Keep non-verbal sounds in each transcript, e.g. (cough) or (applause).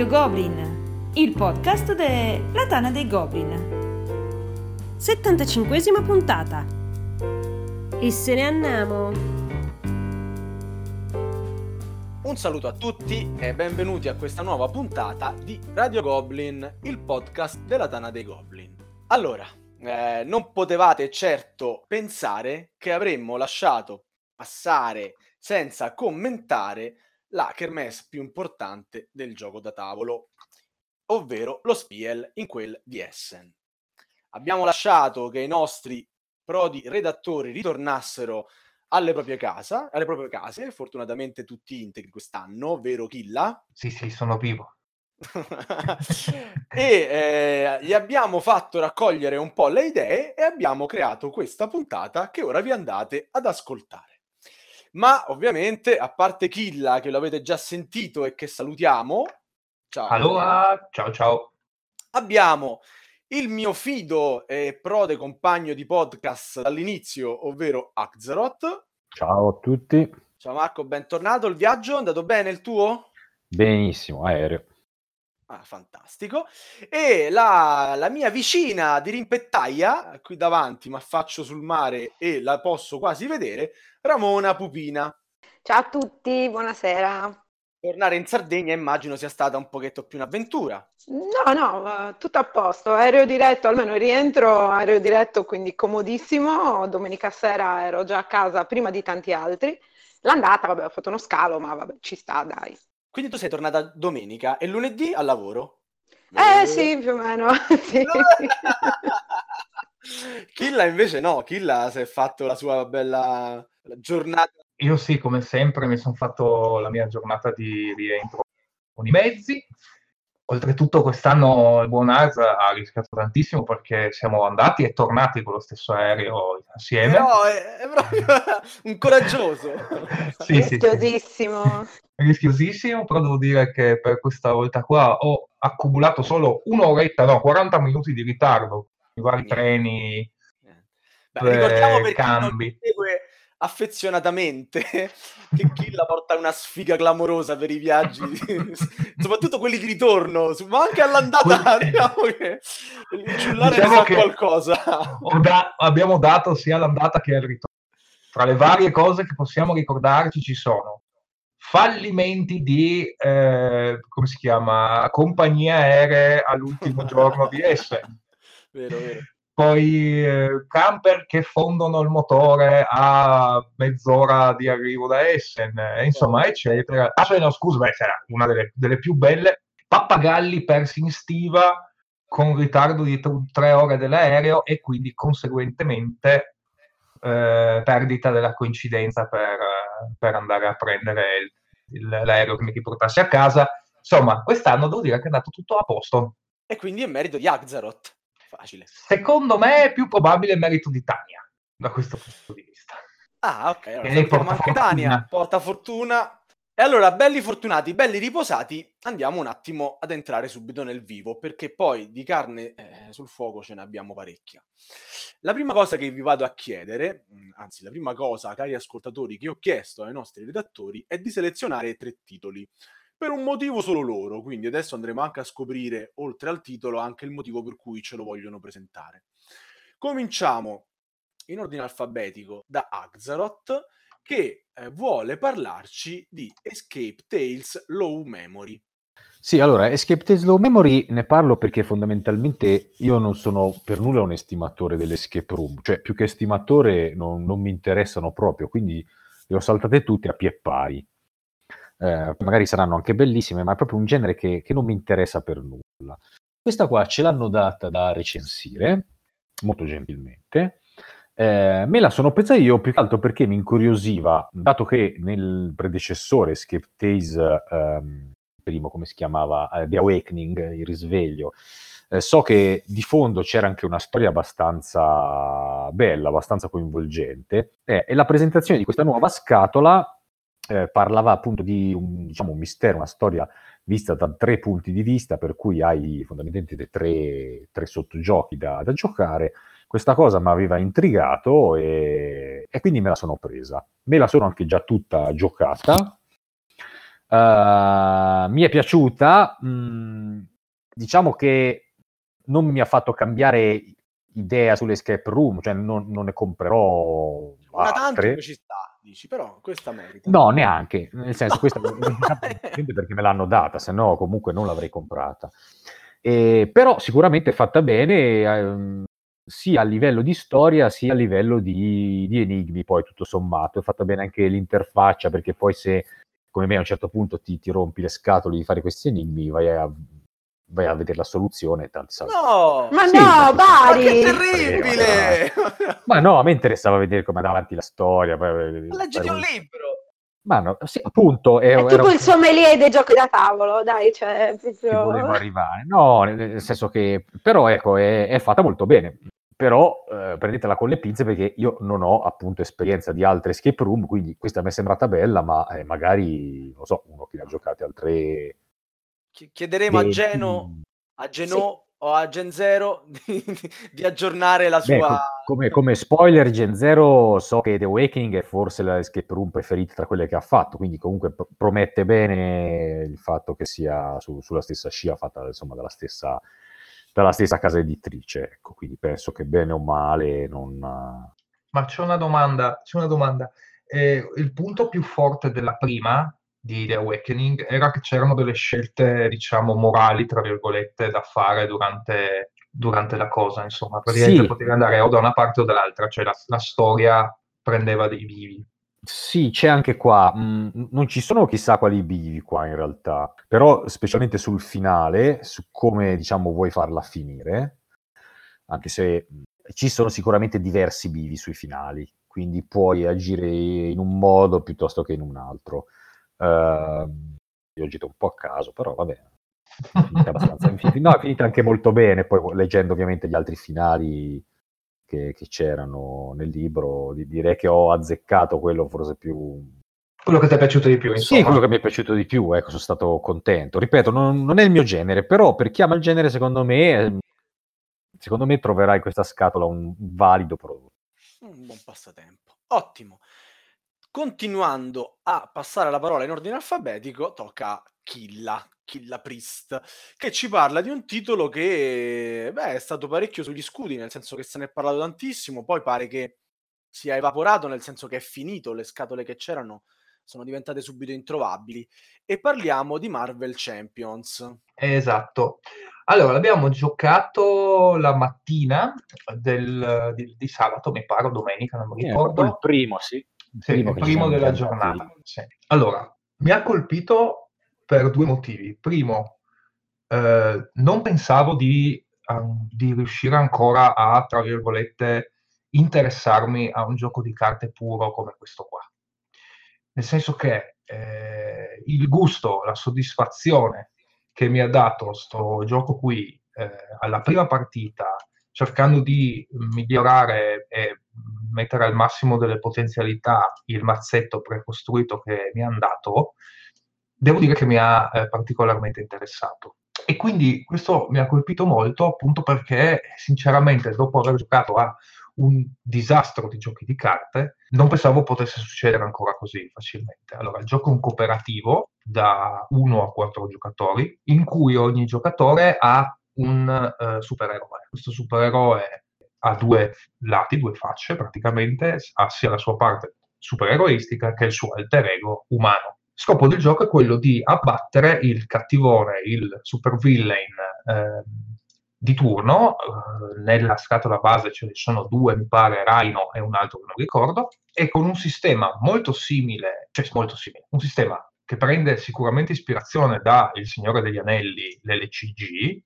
Radio Goblin, il podcast della Tana dei Goblin. 75esima puntata. E se ne andiamo. Un saluto a tutti e benvenuti a questa nuova puntata di Radio Goblin, il podcast della Tana dei Goblin. Allora, eh, non potevate certo pensare che avremmo lasciato passare senza commentare la kermesse più importante del gioco da tavolo, ovvero lo Spiel in quel di Essen. Abbiamo lasciato che i nostri prodi redattori ritornassero alle proprie, casa, alle proprie case, fortunatamente tutti integri quest'anno, vero Killa? Sì, sì, sono vivo. (laughs) e eh, gli abbiamo fatto raccogliere un po' le idee e abbiamo creato questa puntata che ora vi andate ad ascoltare. Ma ovviamente, a parte Killa, che lo avete già sentito e che salutiamo, ciao. Allora, ciao ciao. Abbiamo il mio fido e prode compagno di podcast dall'inizio, ovvero Axeroth. Ciao a tutti. Ciao Marco, bentornato. Il viaggio è andato bene il tuo? Benissimo, aereo. Ah, fantastico. E la, la, mia vicina di rimpettaia, qui davanti, ma faccio sul mare e la posso quasi vedere, Ramona Pupina. Ciao a tutti, buonasera. Tornare in Sardegna immagino sia stata un pochetto più un'avventura. No, no, tutto a posto. Aereo diretto, almeno rientro, aereo diretto, quindi comodissimo. Domenica sera ero già a casa prima di tanti altri. L'andata, vabbè, ho fatto uno scalo, ma vabbè, ci sta, dai. Quindi tu sei tornata domenica e lunedì al lavoro? Eh, eh sì, più o meno. (laughs) sì. Killa invece no, Killa si è fatto la sua bella giornata. Io sì, come sempre mi sono fatto la mia giornata di rientro con i mezzi, Oltretutto quest'anno il buon Ars ha rischiato tantissimo perché siamo andati e tornati con lo stesso aereo assieme. No, è, è proprio (laughs) un coraggioso. (laughs) sì, Rischiosissimo. Sì, (laughs) sì. Rischiosissimo, però devo dire che per questa volta qua ho accumulato solo un'oretta, no, 40 minuti di ritardo. I vari Niente. treni, Beh, ricordiamo per cambi. Chi non segue affezionatamente (laughs) che Killa porta una sfiga clamorosa per i viaggi, (laughs) soprattutto quelli di ritorno, ma anche all'andata diciamo che il giullare diciamo sa qualcosa. Da, abbiamo dato sia all'andata che al ritorno. Tra le varie cose che possiamo ricordarci ci sono fallimenti di, eh, come si chiama, compagnie aeree all'ultimo giorno di (laughs) Essen. Vero, vero poi eh, camper che fondono il motore a mezz'ora di arrivo da Essen, eh, insomma, eccetera. Ah, no, scusa, beh, c'era una delle, delle, più belle, pappagalli persi in stiva con ritardo di t- tre ore dell'aereo e quindi conseguentemente eh, perdita della coincidenza per, per andare a prendere il, il, l'aereo che mi riportasse a casa. Insomma, quest'anno devo dire che è andato tutto a posto. E quindi è merito di Axaroth facile. Secondo me è più probabile il merito di Tania, da questo punto di vista. Ah, ok. Allora, porta anche Tania, porta fortuna. E allora, belli fortunati, belli riposati, andiamo un attimo ad entrare subito nel vivo, perché poi di carne eh, sul fuoco ce ne abbiamo parecchia. La prima cosa che vi vado a chiedere, mm, anzi la prima cosa, cari ascoltatori, che ho chiesto ai nostri redattori è di selezionare tre titoli per un motivo solo loro, quindi adesso andremo anche a scoprire, oltre al titolo, anche il motivo per cui ce lo vogliono presentare. Cominciamo in ordine alfabetico da Axaroth, che eh, vuole parlarci di Escape Tales Low Memory. Sì, allora, Escape Tales Low Memory ne parlo perché fondamentalmente io non sono per nulla un estimatore dell'escape room, cioè più che estimatore non, non mi interessano proprio, quindi le ho saltate tutte a pie pari eh, magari saranno anche bellissime, ma è proprio un genere che, che non mi interessa per nulla. Questa qua ce l'hanno data da recensire, molto gentilmente. Eh, me la sono presa io più che altro perché mi incuriosiva, dato che nel predecessore Escape Tales, ehm, primo come si chiamava, uh, The Awakening, il risveglio, eh, so che di fondo c'era anche una storia abbastanza bella, abbastanza coinvolgente, eh, e la presentazione di questa nuova scatola eh, parlava appunto di un, diciamo, un mistero, una storia vista da tre punti di vista, per cui hai fondamentalmente tre, tre sottogiochi da, da, giocare. Questa cosa mi aveva intrigato e, e, quindi me la sono presa. Me la sono anche già tutta giocata. Uh, mi è piaciuta, mm, diciamo che non mi ha fatto cambiare idea sull'escape room, cioè non, non ne comprerò una tanto ci sta, dici, però questa merita. No, neanche, nel senso, no. questa (laughs) perché me l'hanno data, se no comunque non l'avrei comprata. E, però sicuramente è fatta bene, ehm, sia a livello di storia sia a livello di, di, enigmi, poi tutto sommato. È fatta bene anche l'interfaccia, perché poi se, come me, a un certo punto ti, ti rompi le scatole di fare questi enigmi, vai a vai a vedere la soluzione e tanti salti. No, ma sì, no, Bari! Ma che terribile! Ma no, a me interessava vedere come andava avanti la storia. Leggiti un libro! Ma no, sì, appunto... È, è tipo era... il sommelier dei giochi da tavolo, dai, cioè... Proprio... volevo arrivare. No, nel senso che... Però, ecco, è, è fatta molto bene. Però eh, prendetela con le pinze perché io non ho appunto esperienza di altre escape room, quindi questa mi è sembrata bella, ma eh, magari, non so, uno che ne ha giocate altre Chiederemo a Geno, a Geno sì. o a Gen Zero (laughs) di, di aggiornare la sua... Beh, come, come, spoiler, Gen Zero so che The Awakening è forse la escape room preferita tra quelle che ha fatto, quindi comunque pr- promette bene il fatto che sia su, sulla stessa scia fatta insomma dalla stessa, dalla stessa casa editrice, ecco, quindi penso che bene o male non... Ma c'è una domanda, c'è una domanda. Eh, il punto più forte della prima di The Awakening era che c'erano delle scelte, diciamo, morali, tra virgolette, da fare durante, durante la cosa, insomma, praticamente sì. potevi andare o da una parte o dall'altra, cioè la, la storia prendeva dei bivi. Sì, c'è anche qua. Mm, non ci sono chissà quali bivi qua in realtà, però specialmente sul finale, su come diciamo vuoi farla finire, anche se ci sono sicuramente diversi bivi sui finali, quindi puoi agire in un modo piuttosto che in un altro. Uh, io ho girato un po' a caso, però vabbè, è finita abbastanza. no, è finita anche molto bene, poi leggendo ovviamente gli altri finali che, che c'erano nel libro, direi che ho azzeccato quello forse più... Quello che ti è piaciuto di più, insomma. Sì, quello che mi è piaciuto di più, ecco, sono stato contento. Ripeto, non, non è il mio genere, però per chi ama il genere, secondo me, secondo me troverai in questa scatola un valido prodotto. Un buon passatempo. Ottimo. Continuando a passare la parola in ordine alfabetico, tocca a Killa, Killa Priest, che ci parla di un titolo che beh, è stato parecchio sugli scudi, nel senso che se ne è parlato tantissimo, poi pare che sia evaporato, nel senso che è finito, le scatole che c'erano sono diventate subito introvabili. E parliamo di Marvel Champions. Esatto. Allora, l'abbiamo giocato la mattina del, di, di, sabato, mi pare, domenica, non mi ricordo. il primo, sì. Sì, primo, primo della giornata. Sì. Allora, mi ha colpito per due motivi. Primo, eh, non pensavo di, um, di, riuscire ancora a, tra virgolette, interessarmi a un gioco di carte puro come questo qua. Nel senso che eh, il gusto, la soddisfazione che mi ha dato questo gioco qui eh, alla prima partita, cercando di migliorare e mettere al massimo delle potenzialità il mazzetto precostruito che mi hanno dato, devo dire che mi ha eh, particolarmente interessato. E quindi questo mi ha colpito molto appunto perché sinceramente dopo aver giocato a un disastro di giochi di carte, non pensavo potesse succedere ancora così facilmente. Allora, il gioco è un cooperativo da 1 a 4 giocatori, in cui ogni giocatore ha un uh, supereroe. Questo supereroe ha due lati, due facce praticamente, ha sia la sua parte supereroistica che il suo alter ego umano. Scopo del gioco è quello di abbattere il cattivone, il supervillain eh, di turno. Eh, nella scatola base ce ne sono due, mi pare, Rhino e un altro che non ricordo, e con un sistema molto simile, cioè molto simile, un sistema che prende sicuramente ispirazione da Il Signore degli Anelli, l'LCG,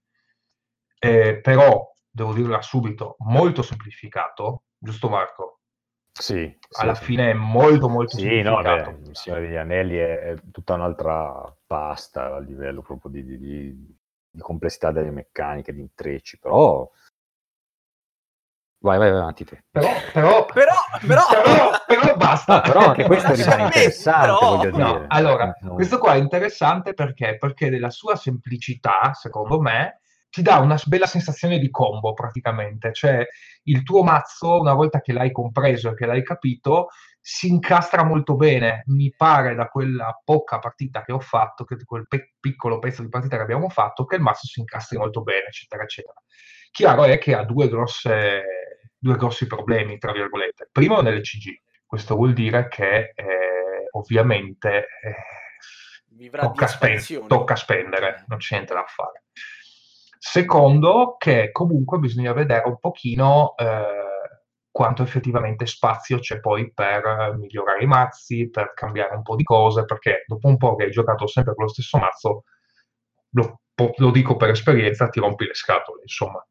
eh, però devo dirla subito, molto semplificato, giusto Marco? Sì. Alla sì, fine è molto molto sì, semplificato. No, beh, il Signore degli Anelli è, è, tutta un'altra pasta a livello proprio di, di, di, di complessità delle meccaniche, di intrecci, però... Vai, vai, vai avanti te. Però, però, però, però, (laughs) però, però basta. No, però anche questo rimane interessante, però, voglio dire. No, allora, questo qua è interessante perché? Perché della sua semplicità, secondo me, ti dà una bella sensazione di combo praticamente, cioè il tuo mazzo, una volta che l'hai compreso e che l'hai capito, si incastra molto bene. Mi pare da quella poca partita che ho fatto, che quel pe- piccolo pezzo di partita che abbiamo fatto, che il mazzo si incastri molto bene, eccetera, eccetera. Chiaro è che ha due, grosse, due grossi problemi, tra virgolette. Primo nell'ECG, questo vuol dire che eh, ovviamente eh, tocca, spen- tocca spendere, non c'è niente da fare. Secondo, che comunque bisogna vedere un pochino eh, quanto effettivamente spazio c'è poi per migliorare i mazzi, per cambiare un po' di cose, perché dopo un po' che hai giocato sempre con lo stesso mazzo, lo, lo dico per esperienza, ti rompi le scatole, insomma.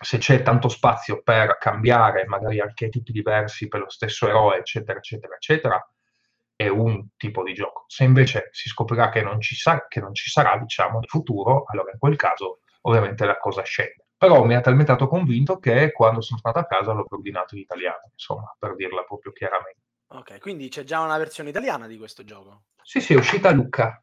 Se c'è tanto spazio per cambiare magari anche tipi diversi per lo stesso eroe, eccetera, eccetera, eccetera, è un tipo di gioco. Se invece si scoprirà che non ci, sa- che non ci sarà, diciamo, in futuro, allora in quel caso ovviamente la cosa scende. Però mi ha talmente stato convinto che quando sono tornato a casa l'ho ordinato in italiano, insomma, per dirla proprio chiaramente. Ok, quindi c'è già una versione italiana di questo gioco? Sì, sì, è uscita a Lucca.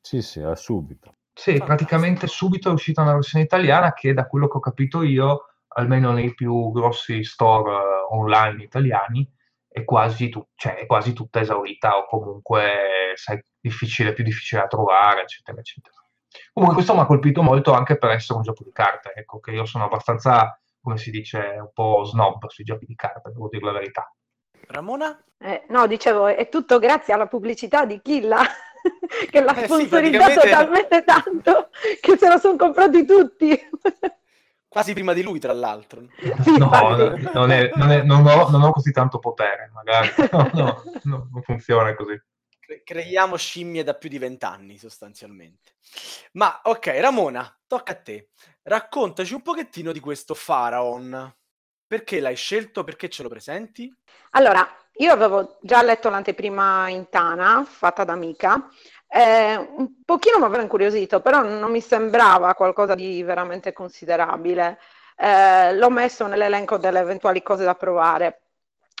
Sì, sì, a subito. Sì, Fantastico. praticamente subito è uscita una versione italiana che da quello che ho capito io, almeno nei più grossi store uh, online italiani, è quasi, tu- cioè, è quasi tutta esaurita o comunque sai, difficile, più difficile da trovare, eccetera, eccetera. Comunque questo mi ha colpito molto anche per essere un gioco di carte, ecco, che io sono abbastanza, come si dice, un po' snob sui giochi di carte, devo dire la verità. Ramona? Eh, no, dicevo, è tutto grazie alla pubblicità di Killa, (laughs) che l'ha eh sponsorizzato sì, talmente tanto che se lo sono comprati tutti. (laughs) Quasi prima di lui, tra l'altro. Sì, no, non, è, non, è, non, ho, non, ho, così tanto potere, magari. (laughs) No, no, non funziona così creiamo scimmie da più di vent'anni sostanzialmente. Ma ok, Ramona, tocca a te. Raccontaci un pochettino di questo Pharaon. Perché l'hai scelto? Perché ce lo presenti? Allora, io avevo già letto l'anteprima in Tana, fatta da Mika. Eh, un pochino mi aveva incuriosito, però non mi sembrava qualcosa di veramente considerabile. Eh, l'ho messo nell'elenco delle eventuali cose da provare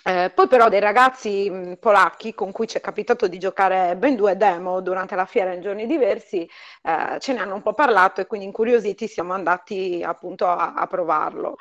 eh, poi però dei ragazzi mh, polacchi con cui ci è capitato di giocare ben due demo durante la fiera in giorni diversi, eh, ce ne hanno un po' parlato e quindi incuriositi siamo andati appunto a, a provarlo.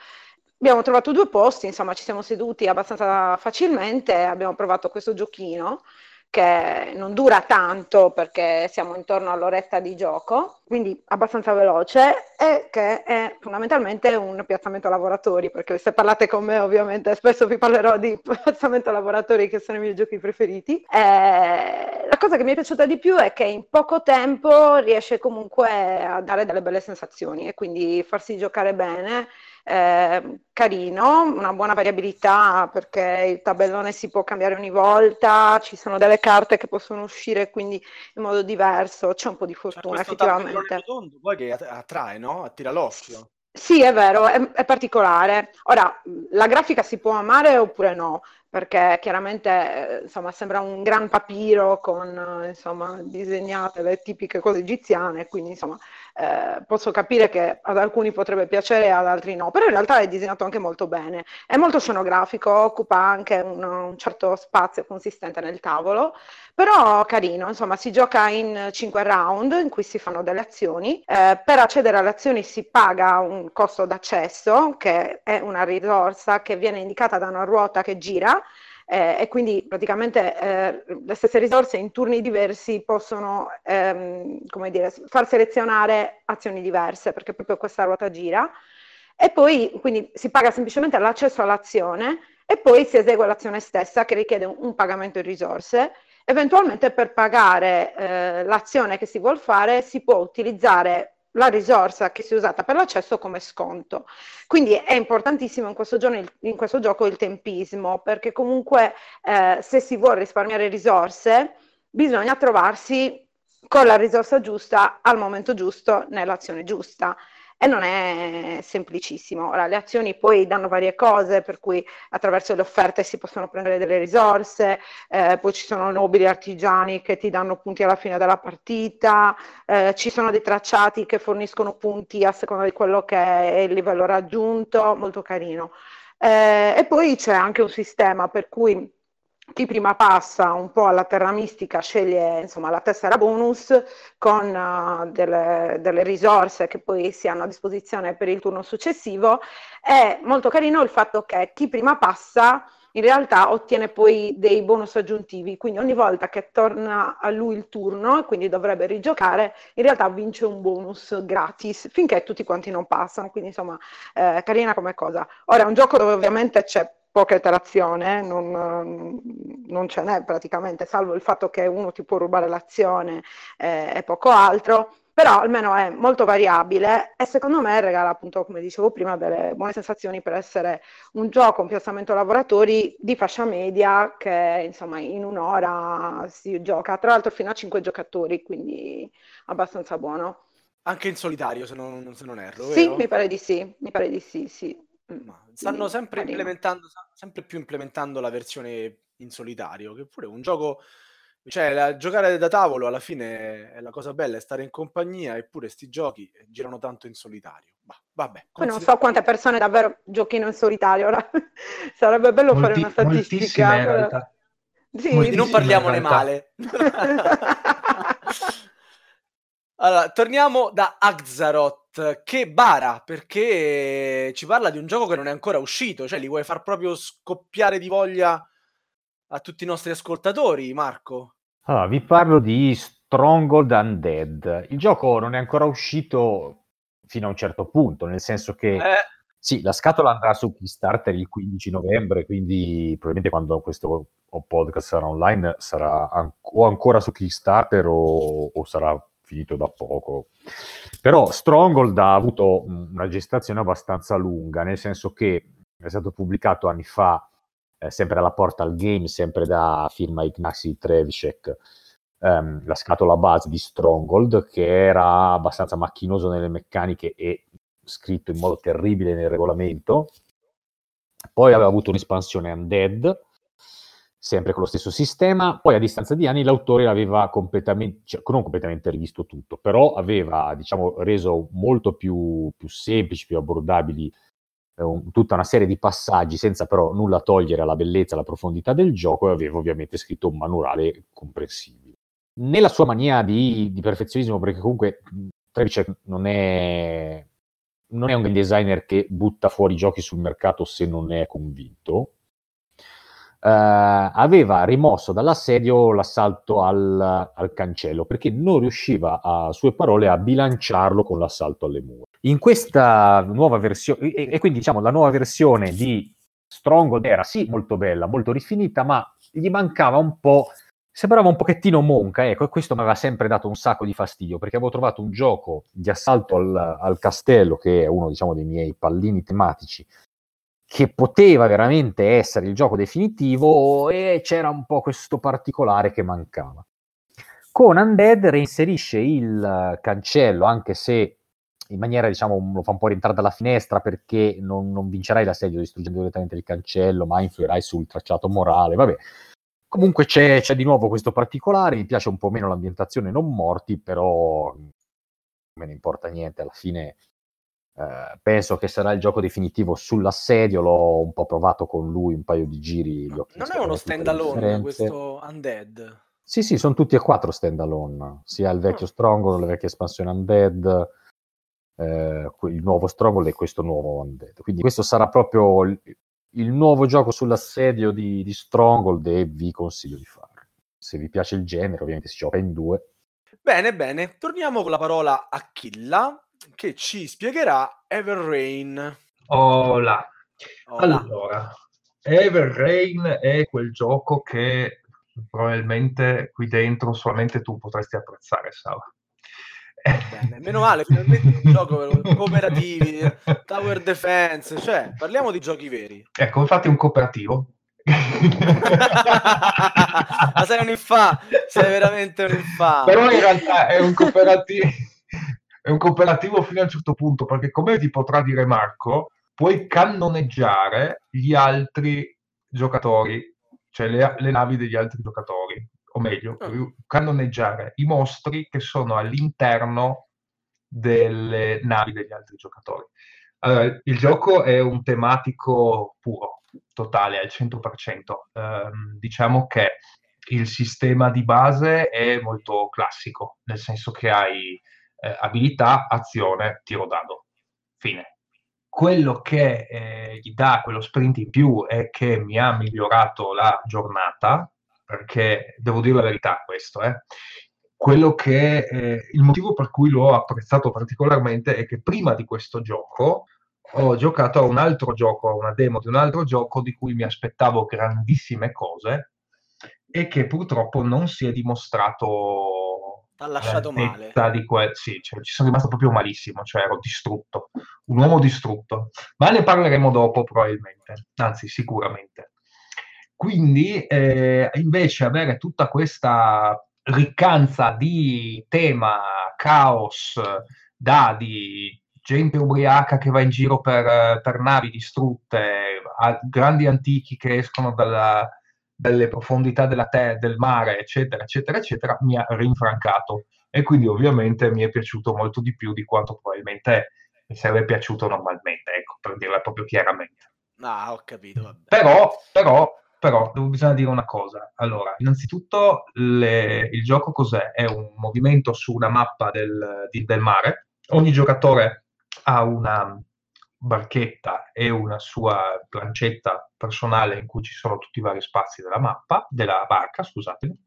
Abbiamo trovato due posti, insomma ci siamo seduti abbastanza facilmente, abbiamo provato questo giochino che non dura tanto perché siamo intorno all'oretta di gioco, quindi abbastanza veloce e che è fondamentalmente un piazzamento lavoratori, perché se parlate con me ovviamente spesso vi parlerò di (laughs) piazzamento lavoratori che sono i miei giochi preferiti. Eh, la cosa che mi è piaciuta di più è che in poco tempo riesce comunque a dare delle belle sensazioni e quindi farsi giocare bene eh, carino, una buona variabilità perché il tabellone si può cambiare ogni volta, ci sono delle carte che possono uscire quindi in modo diverso, c'è un po' di fortuna cioè, effettivamente. Redondo, poi che attrae, no? Attira l'occhio. Sì, è vero, è, è, particolare. Ora, la grafica si può amare oppure no, perché chiaramente insomma, sembra un gran papiro con insomma, disegnate le tipiche cose egiziane, quindi insomma, eh, posso capire che ad alcuni potrebbe piacere ad altri no, però in realtà è disegnato anche molto bene, è molto scenografico, occupa anche un, un certo spazio consistente nel tavolo, però carino, insomma si gioca in 5 round in cui si fanno delle azioni, eh, per accedere alle azioni si paga un costo d'accesso che è una risorsa che viene indicata da una ruota che gira eh, e quindi praticamente eh, le stesse risorse in turni diversi possono ehm, dire, far selezionare azioni diverse perché proprio questa ruota gira e poi quindi si paga semplicemente l'accesso all'azione e poi si esegue l'azione stessa che richiede un, un pagamento in risorse. Eventualmente per pagare eh, l'azione che si vuole fare si può utilizzare la risorsa che si è usata per l'accesso come sconto. Quindi è importantissimo in questo, il, in questo gioco il tempismo, perché comunque eh, se si vuole risparmiare risorse, bisogna trovarsi con la risorsa giusta al momento giusto, nell'azione giusta e non è semplicissimo. Ora, le azioni poi danno varie cose, per cui attraverso le offerte si possono prendere delle risorse, eh, poi ci sono nobili artigiani che ti danno punti alla fine della partita, eh, ci sono dei tracciati che forniscono punti a seconda di quello che è il livello raggiunto, molto carino. Eh, e poi c'è anche un sistema per cui chi prima passa un po' alla terra mistica sceglie insomma, la tessera bonus con uh, delle, delle, risorse che poi si hanno a disposizione per il turno successivo. È molto carino il fatto che chi prima passa in realtà ottiene poi dei bonus aggiuntivi, quindi ogni volta che torna a lui il turno, e quindi dovrebbe rigiocare, in realtà vince un bonus gratis finché tutti quanti non passano, quindi insomma eh, carina come cosa. Ora è un gioco dove ovviamente c'è poca interazione, non, non, ce n'è praticamente, salvo il fatto che uno ti può rubare l'azione eh, e poco altro, però almeno è molto variabile e secondo me regala appunto, come dicevo prima, delle buone sensazioni per essere un gioco, un piazzamento lavoratori di fascia media che insomma in un'ora si gioca, tra l'altro fino a 5 giocatori, quindi abbastanza buono. Anche in solitario, se non, se non erro. Sì, vero? mi pare di sì, mi pare di sì, sì. Mm, stanno sempre implementando, sempre più implementando la versione in solitario, che pure è un gioco, cioè la, giocare da tavolo alla fine è la cosa bella, è stare in compagnia, eppure sti giochi girano tanto in solitario. Bah, vabbè, Poi non so quante persone davvero giochino in solitario, ora (laughs) sarebbe bello Molti, fare una statistica. In realtà. Sì, non parliamone male. (laughs) (laughs) allora, torniamo da Axaroth che bara perché ci parla di un gioco che non è ancora uscito, cioè li vuoi far proprio scoppiare di voglia a tutti i nostri ascoltatori, Marco? Allora, vi parlo di Stronghold Undead. Il gioco non è ancora uscito fino a un certo punto, nel senso che eh. sì, la scatola andrà su Kickstarter il 15 novembre, quindi probabilmente quando questo podcast sarà online sarà an- o ancora su Kickstarter o, o sarà finito da poco. Però Stronghold ha avuto una gestazione abbastanza lunga, nel senso che è stato pubblicato anni fa, eh, sempre alla Portal Game, sempre da firma Ignacy Trevicek, ehm, la scatola base di Stronghold, che era abbastanza macchinoso nelle meccaniche e scritto in modo terribile nel regolamento. Poi aveva avuto un'espansione Undead, sempre con lo stesso sistema. Poi a distanza di anni l'autore aveva completamente, cioè, non completamente rivisto tutto, però aveva diciamo, reso molto più, più semplici, più abbordabili eh, un, tutta una serie di passaggi senza però nulla togliere alla bellezza, alla profondità del gioco e aveva ovviamente scritto un manuale comprensibile. Nella sua mania di, di perfezionismo, perché comunque Trevicek non è, non è un designer che butta fuori giochi sul mercato se non è convinto, aveva rimosso dall'assedio l'assalto al, al, cancello perché non riusciva, a sue parole, a bilanciarlo con l'assalto alle mura. In questa nuova versione, e, e quindi diciamo la nuova versione di Stronghold era sì molto bella, molto rifinita, ma gli mancava un po'. Sembrava un pochettino monca, ecco, e questo mi aveva sempre dato un sacco di fastidio perché avevo trovato un gioco di assalto al, al castello, che è uno diciamo, dei miei pallini tematici, che poteva veramente essere il gioco definitivo e c'era un po' questo particolare che mancava. Con Undead reinserisce il cancello, anche se in maniera, diciamo, lo fa un po' rientrare dalla finestra perché non, non vincerai l'assedio distruggendo direttamente il cancello, ma influirai sul tracciato morale, vabbè. Comunque c'è, c'è, di nuovo questo particolare, mi piace un po' meno l'ambientazione non morti, però me ne importa niente, alla fine eh, penso che sarà il gioco definitivo sull'assedio. L'ho un po' provato con lui un paio di giri. Non è uno stand alone questo Undead? Sì, sì, sono tutti e quattro stand alone, sia il vecchio oh. Stronghold, la vecchia espansione Undead, eh, il nuovo Stronghold e questo nuovo Undead. Quindi questo sarà proprio il, il nuovo gioco sull'assedio di, di, Stronghold e vi consiglio di farlo. Se vi piace il genere, ovviamente si gioca in due. Bene, bene, torniamo con la parola a Killa che ci spiegherà Ever Rain. Hola. Hola. Allora, Ever Rain è quel gioco che probabilmente qui dentro solamente tu potresti apprezzare, Sava. Bene, meno male, finalmente un gioco cooperativi, (laughs) tower defense, cioè parliamo di giochi veri. Ecco, infatti un cooperativo. (laughs) Ma sei un infa, sei veramente un infa. Però in realtà è un cooperativo (laughs) è un cooperativo fino a un certo punto, perché come ti potrà dire Marco, puoi cannoneggiare gli altri giocatori, cioè le, le navi degli altri giocatori, o meglio, oh. cannoneggiare i mostri che sono all'interno delle navi degli altri giocatori. Allora, il gioco è un tematico puro, totale al 100%. Eh, diciamo che il sistema di base è molto classico, nel senso che hai eh, abilità, azione, tiro dado. Fine. Quello che eh, gli dà quello sprint in più è che mi ha migliorato la giornata, perché devo dire la verità questo, eh. Quello che eh, il motivo per cui l'ho apprezzato particolarmente è che prima di questo gioco ho giocato a un altro gioco, a una demo di un altro gioco di cui mi aspettavo grandissime cose e che purtroppo non si è dimostrato ha lasciato male. Di que- sì, cioè, ci sono rimasto proprio malissimo, cioè ero distrutto, un uomo distrutto. Ma ne parleremo dopo probabilmente, anzi sicuramente. Quindi eh, invece avere tutta questa riccanza di tema, caos, dadi, gente ubriaca che va in giro per, per navi distrutte, grandi antichi che escono dalla, dalle profondità te- del mare, eccetera, eccetera, eccetera, mi ha rinfrancato. E quindi ovviamente mi è piaciuto molto di più di quanto probabilmente mi sarebbe piaciuto normalmente, ecco, per dirla proprio chiaramente. Ah, ho capito. Vabbè. Però, però, però, bisogna dire una cosa. Allora, innanzitutto, le, il gioco cos'è? È un movimento su una mappa del, di, del mare. Ogni giocatore ha una barchetta e una sua plancetta personale in cui ci sono tutti i vari spazi della mappa, della barca, scusatemi,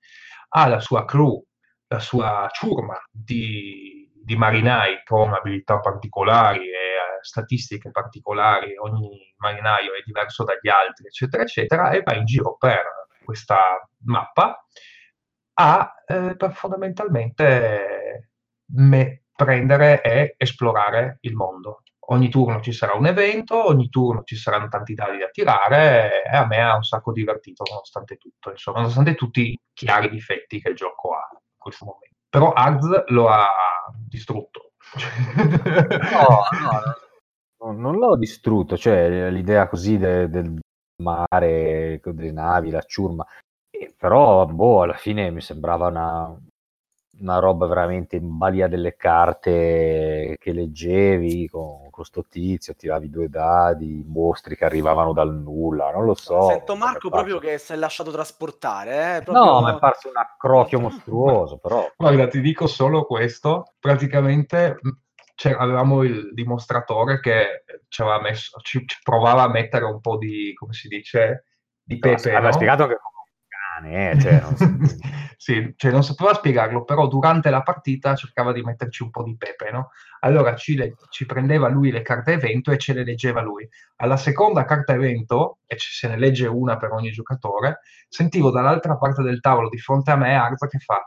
ha la sua crew, la sua ciurma di, di marinai con abilità particolari e eh, statistiche particolari, ogni marinaio è diverso dagli altri, eccetera, eccetera, e va in giro per questa mappa a eh, fondamentalmente me, prendere e esplorare il mondo ogni turno ci sarà un evento, ogni turno ci saranno tanti dadi da tirare e a me ha un sacco divertito nonostante tutto, insomma, nonostante tutti i chiari difetti che il gioco ha in questo momento. Però Arz lo ha distrutto. (laughs) no, no, non l'ho distrutto, cioè l'idea così de, del mare, delle navi, la ciurma, però boh, alla fine mi sembrava una, una roba veramente in balia delle carte che leggevi con questo tizio, tiravi due dadi, mostri che arrivavano dal nulla, non lo so. Sento Marco proprio che si è lasciato trasportare. Eh? Proprio... No, ma è parso un accrocchio (laughs) mostruoso, però. Guarda, ti dico solo questo, praticamente cioè, avevamo il dimostratore che ci, messo, ci, ci, provava a mettere un po' di, come si dice, di pepe. No, aveva spiegato che cane, eh, cioè, non so. sì, cioè non sapeva spiegarlo, però durante la partita cercava di metterci un po' di pepe, no? Allora ci, le, ci, prendeva lui le carte evento e ce le leggeva lui. Alla seconda carta evento, e se ne legge una per ogni giocatore, sentivo dall'altra parte del tavolo di fronte a me Arza che fa...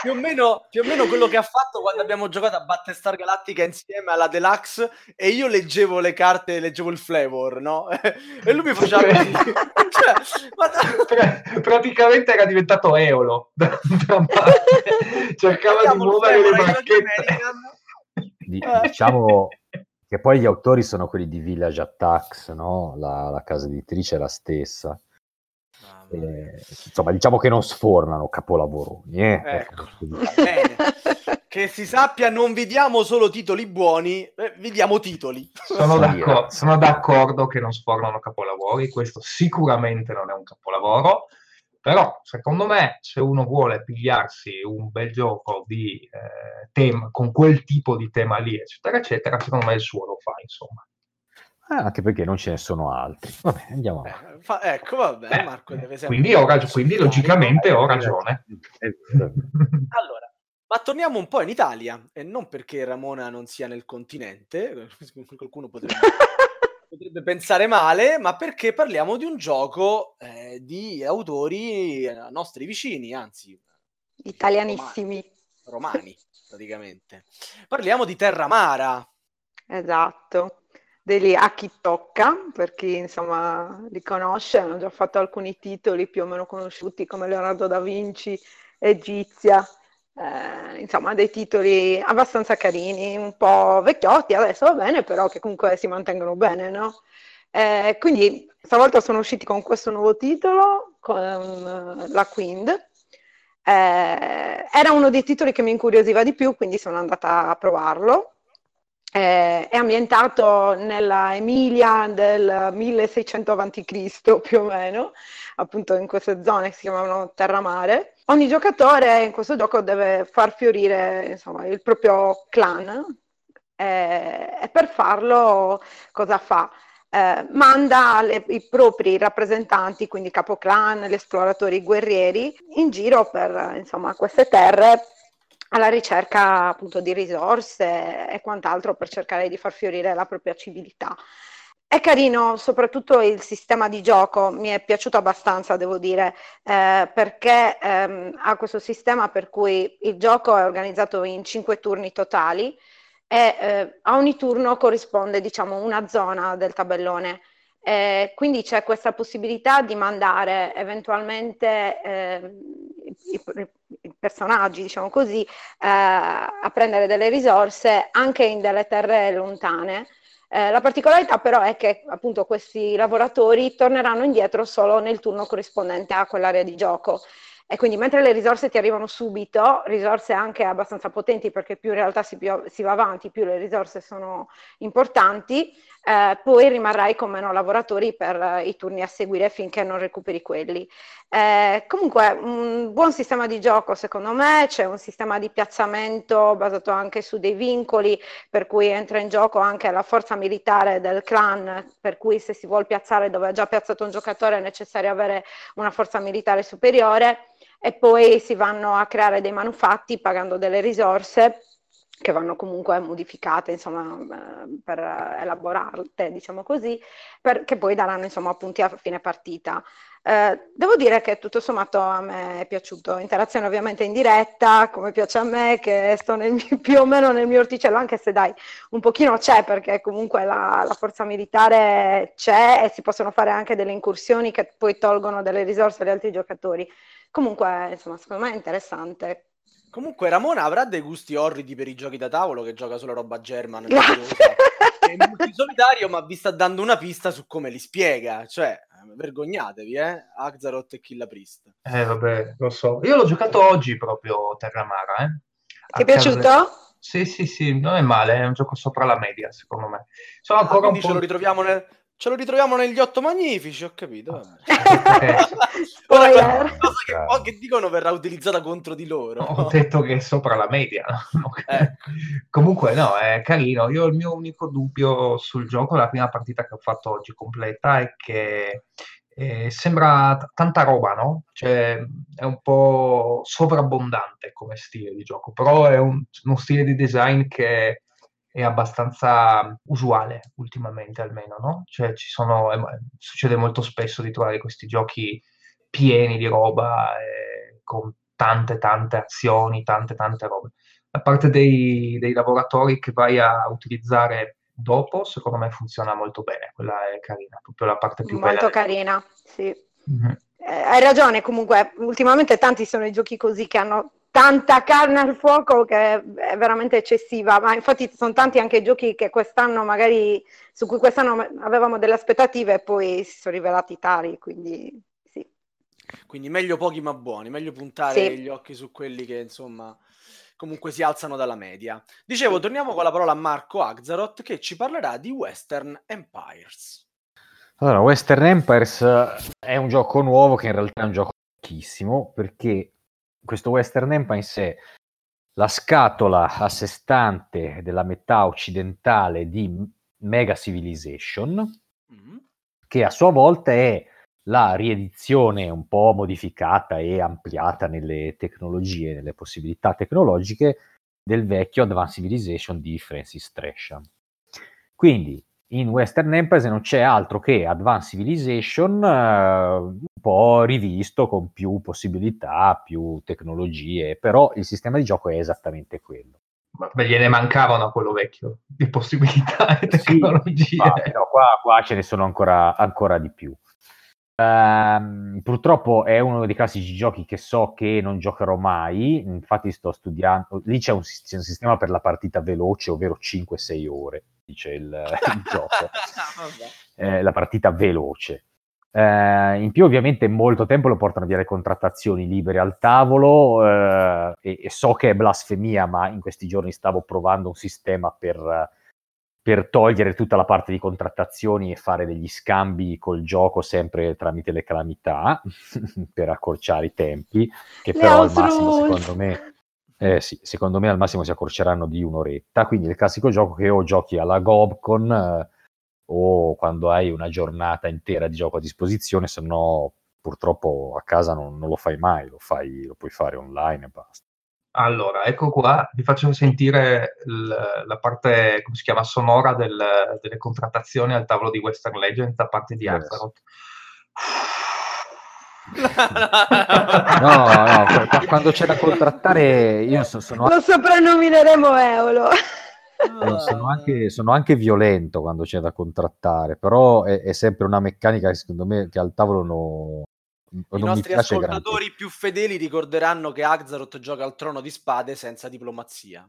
più, o meno, più o meno quello che ha fatto quando abbiamo giocato a Battlestar Galactica insieme alla Deluxe e io leggevo le carte, leggevo il flavor, no? (laughs) e lui mi faceva (laughs) cioè, ma... praticamente era diventato Eolo. (laughs) Cercava di muovere le bacchette. Diciamo che poi gli autori sono quelli di Village Attacks no? la, la casa editrice è la stessa eh, insomma, diciamo che non sfornano capolavoroni. Eh? Ecco, che si sappia, non vi diamo solo titoli buoni, eh, vi diamo titoli. Sono, d'accordo, sono d'accordo che non sfornano capolavori, questo sicuramente non è un capolavoro, però secondo me se uno vuole pigliarsi un bel gioco di eh, tema, con quel tipo di tema lì, eccetera, eccetera, secondo me il suo lo fa, insomma. Eh, anche perché non ce ne sono altri. Vabbè, andiamo eh, fa, ecco, vabbè, eh, Marco deve sempre... Quindi, ho rag- quindi logicamente ho ragione. allora, ma torniamo un po' in Italia, e non perché Ramona non sia nel continente, (laughs) qualcuno potrebbe, potrebbe pensare male, ma perché parliamo di un gioco eh, di autori eh, nostri vicini, anzi... Italianissimi. Romani, romani praticamente. Parliamo di Terramara. Esatto degli A chi tocca, per chi insomma li conosce, hanno già fatto alcuni titoli più o meno conosciuti come Leonardo da Vinci, Egizia, eh, insomma dei titoli abbastanza carini, un po' vecchiotti adesso va bene, però che comunque si mantengono bene, no? Eh, quindi stavolta sono usciti con questo nuovo titolo, con uh, la Quind. Eh, era uno dei titoli che mi incuriosiva di più, quindi sono andata a provarlo eh, è ambientato nella Emilia del 1600 a.C. più o meno, appunto in queste zone che si chiamano terra-mare. Ogni giocatore in questo gioco deve far fiorire insomma, il proprio clan eh, e per farlo cosa fa? Eh, manda le, i propri rappresentanti, quindi capoclan, gli esploratori, i guerrieri, in giro per insomma, queste terre alla ricerca appunto di risorse e quant'altro per cercare di far fiorire la propria civiltà. È carino soprattutto il sistema di gioco, mi è piaciuto abbastanza, devo dire, eh, perché ehm, ha questo sistema per cui il gioco è organizzato in cinque turni totali e eh, a ogni turno corrisponde, diciamo, una zona del tabellone. Eh, quindi c'è questa possibilità di mandare eventualmente eh, i, i, personaggi, diciamo così, eh, a prendere delle risorse anche in delle terre lontane. Eh, la particolarità però è che appunto questi lavoratori torneranno indietro solo nel turno corrispondente a quell'area di gioco. E quindi mentre le risorse ti arrivano subito, risorse anche abbastanza potenti perché più in realtà si, più, si va avanti, più le risorse sono importanti, eh, poi rimarrai con meno lavoratori per eh, i turni a seguire finché non recuperi quelli. Eh, comunque un buon sistema di gioco secondo me, c'è un sistema di piazzamento basato anche su dei vincoli, per cui entra in gioco anche la forza militare del clan, per cui se si vuole piazzare dove ha già piazzato un giocatore è necessario avere una forza militare superiore e poi si vanno a creare dei manufatti pagando delle risorse che vanno comunque modificate insomma, eh, per elaborarle, diciamo così, perché poi daranno insomma punti a fine partita. Eh, devo dire che tutto sommato a me è piaciuto, interazione ovviamente in diretta, come piace a me, che sto nel, più o meno nel mio orticello, anche se dai, un pochino c'è, perché comunque la, la, forza militare c'è e si possono fare anche delle incursioni che poi tolgono delle risorse agli altri giocatori. Comunque, insomma, secondo me è interessante. Comunque Ramona avrà dei gusti orridi per i giochi da tavolo che gioca sulla roba German. (laughs) è multisolitario, ma vi sta dando una pista su come li spiega. Cioè, vergognatevi, eh? Axaroth e Killa Priest. Eh, vabbè, lo so. Io l'ho giocato oggi proprio Terramara, eh. Ti è piaciuto? Sì, sì, sì, non è male, è un gioco sopra la media, secondo me. Sono ah, ancora quindi un po'... ce lo ritroviamo nel Ce lo ritroviamo negli otto magnifici, ho capito. (laughs) Ora cosa che, che, dicono verrà utilizzata contro di loro. Ho detto che è sopra la media. (laughs) ecco. Comunque, no, è carino. Io il mio unico dubbio sul gioco, la prima partita che ho fatto oggi completa, è che eh, sembra t- tanta roba, no? Cioè, è un po' sovrabbondante come stile di gioco, però è un, uno stile di design che è abbastanza usuale ultimamente almeno, no? Cioè ci sono, eh, succede molto spesso di trovare questi giochi pieni di roba, eh, con tante tante azioni, tante tante robe. La parte dei, dei, lavoratori che vai a utilizzare dopo, secondo me funziona molto bene, quella è carina, proprio la parte più molto bella. Molto carina, sì. Mm-hmm. Eh, hai ragione, comunque ultimamente tanti sono i giochi così che hanno tanta carne al fuoco che è veramente eccessiva, ma infatti sono tanti anche i giochi che quest'anno magari, su cui quest'anno avevamo delle aspettative e poi si sono rivelati tali, quindi sì. Quindi meglio pochi ma buoni, meglio puntare sì. gli occhi su quelli che insomma comunque si alzano dalla media. Dicevo, torniamo con la parola a Marco Axaroth che ci parlerà di Western Empires. Allora, Western Empires è un gioco nuovo che in realtà è un gioco pochissimo perché questo Western Empire è la scatola a sé stante della metà occidentale di Mega Civilization, mm-hmm. che a sua volta è la riedizione un po' modificata e ampliata nelle tecnologie, nelle possibilità tecnologiche del vecchio Advanced Civilization di Francis Tresham. Quindi in Western Empire non c'è altro che Advanced Civilization eh, un po' rivisto con più possibilità, più tecnologie, però il sistema di gioco è esattamente quello. Ma gliene mancavano a quello vecchio di possibilità e tecnologie. Sì, ma, no, qua, qua, ce ne sono ancora, ancora di più. Um, purtroppo è uno dei classici giochi che so che non giocherò mai, infatti sto studiando, lì c'è un, c'è un sistema per la partita veloce, ovvero 5-6 ore dice il, il (laughs) gioco. eh, la partita veloce. Eh, in più ovviamente molto tempo lo portano via le contrattazioni libere al tavolo eh, e, e, so che è blasfemia, ma in questi giorni stavo provando un sistema per per togliere tutta la parte di contrattazioni e fare degli scambi col gioco sempre tramite le calamità (laughs) per accorciare i tempi, che le però al massimo secondo me, eh, sì, secondo me al massimo si accorceranno di un'oretta, quindi il classico gioco che o giochi alla Gobcon eh, o quando hai una giornata intera di gioco a disposizione, se no purtroppo a casa non, non lo fai mai, lo, fai, lo puoi fare online e basta. Allora, ecco qua, vi faccio sentire l- la parte, come si chiama, sonora del- delle contrattazioni al tavolo di Western Legends da parte di Yes. Azeroth. No, no, (laughs) quando c'è da contrattare io so- sono, Lo soprannomineremo Eolo. eh, sono anche, sono anche violento quando c'è da contrattare, però è, è sempre una meccanica che secondo me che al tavolo no- i nostri ascoltatori più fedeli ricorderanno che Axaroth gioca al trono di spade senza diplomazia.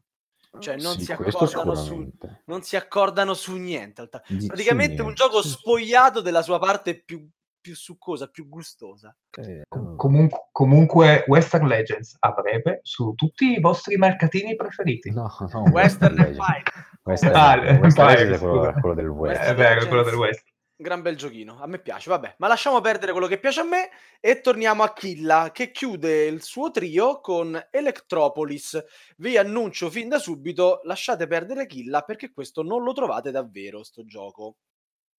Cioè non, sì, si, accordano su, non si accordano su niente. Praticamente sì, un gioco spogliato della sua parte più, più succosa, più gustosa. Eh, comunque, comunque, Western Legends a breve su tutti i vostri mercatini preferiti. No, no, Western Empire. Western, ah, Western Legends è quello, quello del West. È vero, quello del West gran bel giochino, a me piace, vabbè, ma lasciamo perdere quello che piace a me e torniamo a Killa che chiude il suo trio con Electropolis. Vi annuncio fin da subito, lasciate perdere Killa perché questo non lo trovate davvero sto gioco.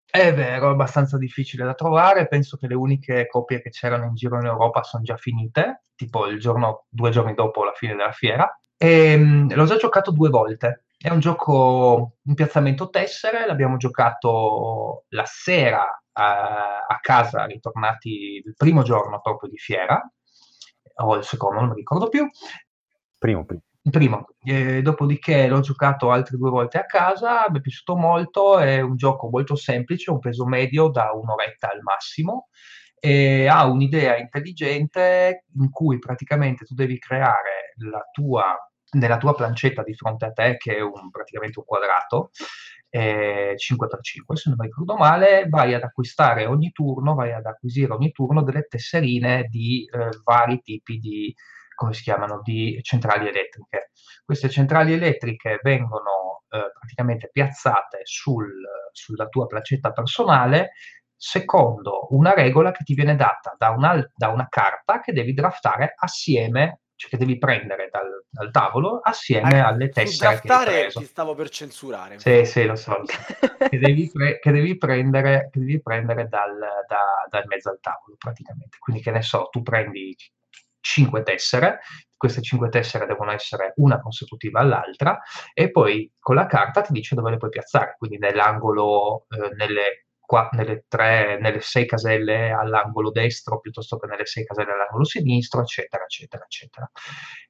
È vero, è abbastanza difficile da trovare, penso che le uniche copie che c'erano in giro in Europa sono già finite, tipo il giorno, due giorni dopo la fine della fiera, e ehm, l'ho già giocato due volte è un gioco, un piazzamento tessere, l'abbiamo giocato la sera a, a casa, ritornati il primo giorno proprio di fiera, o il secondo, non mi ricordo più. Primo, primo. Primo. E dopodiché l'ho giocato altre due volte a casa, mi è piaciuto molto, è un gioco molto semplice, un peso medio da un'oretta al massimo, e ha un'idea intelligente in cui praticamente tu devi creare la tua nella tua plancetta di fronte a te, che è un, praticamente un quadrato, eh, 5x5 se non mi ricordo male, vai ad acquistare ogni turno, vai ad acquisire ogni turno delle tesserine di eh, vari tipi di, come si chiamano, di centrali elettriche. Queste centrali elettriche vengono eh, praticamente piazzate sul, sulla tua plancetta personale secondo una regola che ti viene data da una, da una carta che devi draftare assieme cioè che devi prendere dal, dal tavolo assieme ah, alle tessere che hai preso. ti stavo per censurare. Sì, sì, lo so. (laughs) che, devi pre- che, devi prendere, che devi prendere dal, da, dal mezzo al tavolo, praticamente. Quindi, che ne so, tu prendi cinque tessere, queste cinque tessere devono essere una consecutiva all'altra, e poi con la carta ti dice dove le puoi piazzare, quindi nell'angolo, eh, nelle qua, nelle, tre, nelle sei caselle all'angolo destro piuttosto che nelle sei caselle all'angolo sinistro, eccetera, eccetera, eccetera.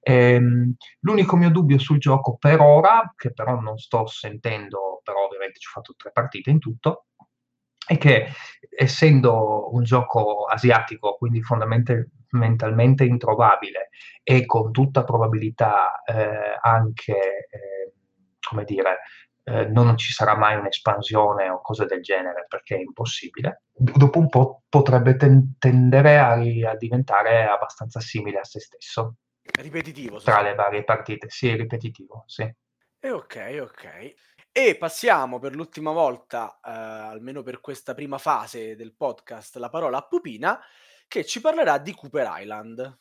Ehm, l'unico mio dubbio sul gioco per ora, che però non sto sentendo, però ovviamente ci ho fatto tre partite in tutto, è che essendo un gioco asiatico, quindi fondamentalmente introvabile e con tutta probabilità eh, anche, eh, come dire, eh, non ci sarà mai un'espansione o cose del genere perché è impossibile, dopo un po' potrebbe ten- tendere a, a, diventare abbastanza simile a se stesso. Ripetitivo. Tra le varie partite, sì, è ripetitivo, sì. E ok, ok. E passiamo per l'ultima volta, eh, almeno per questa prima fase del podcast, la parola a Pupina, che ci parlerà di Cooper Island.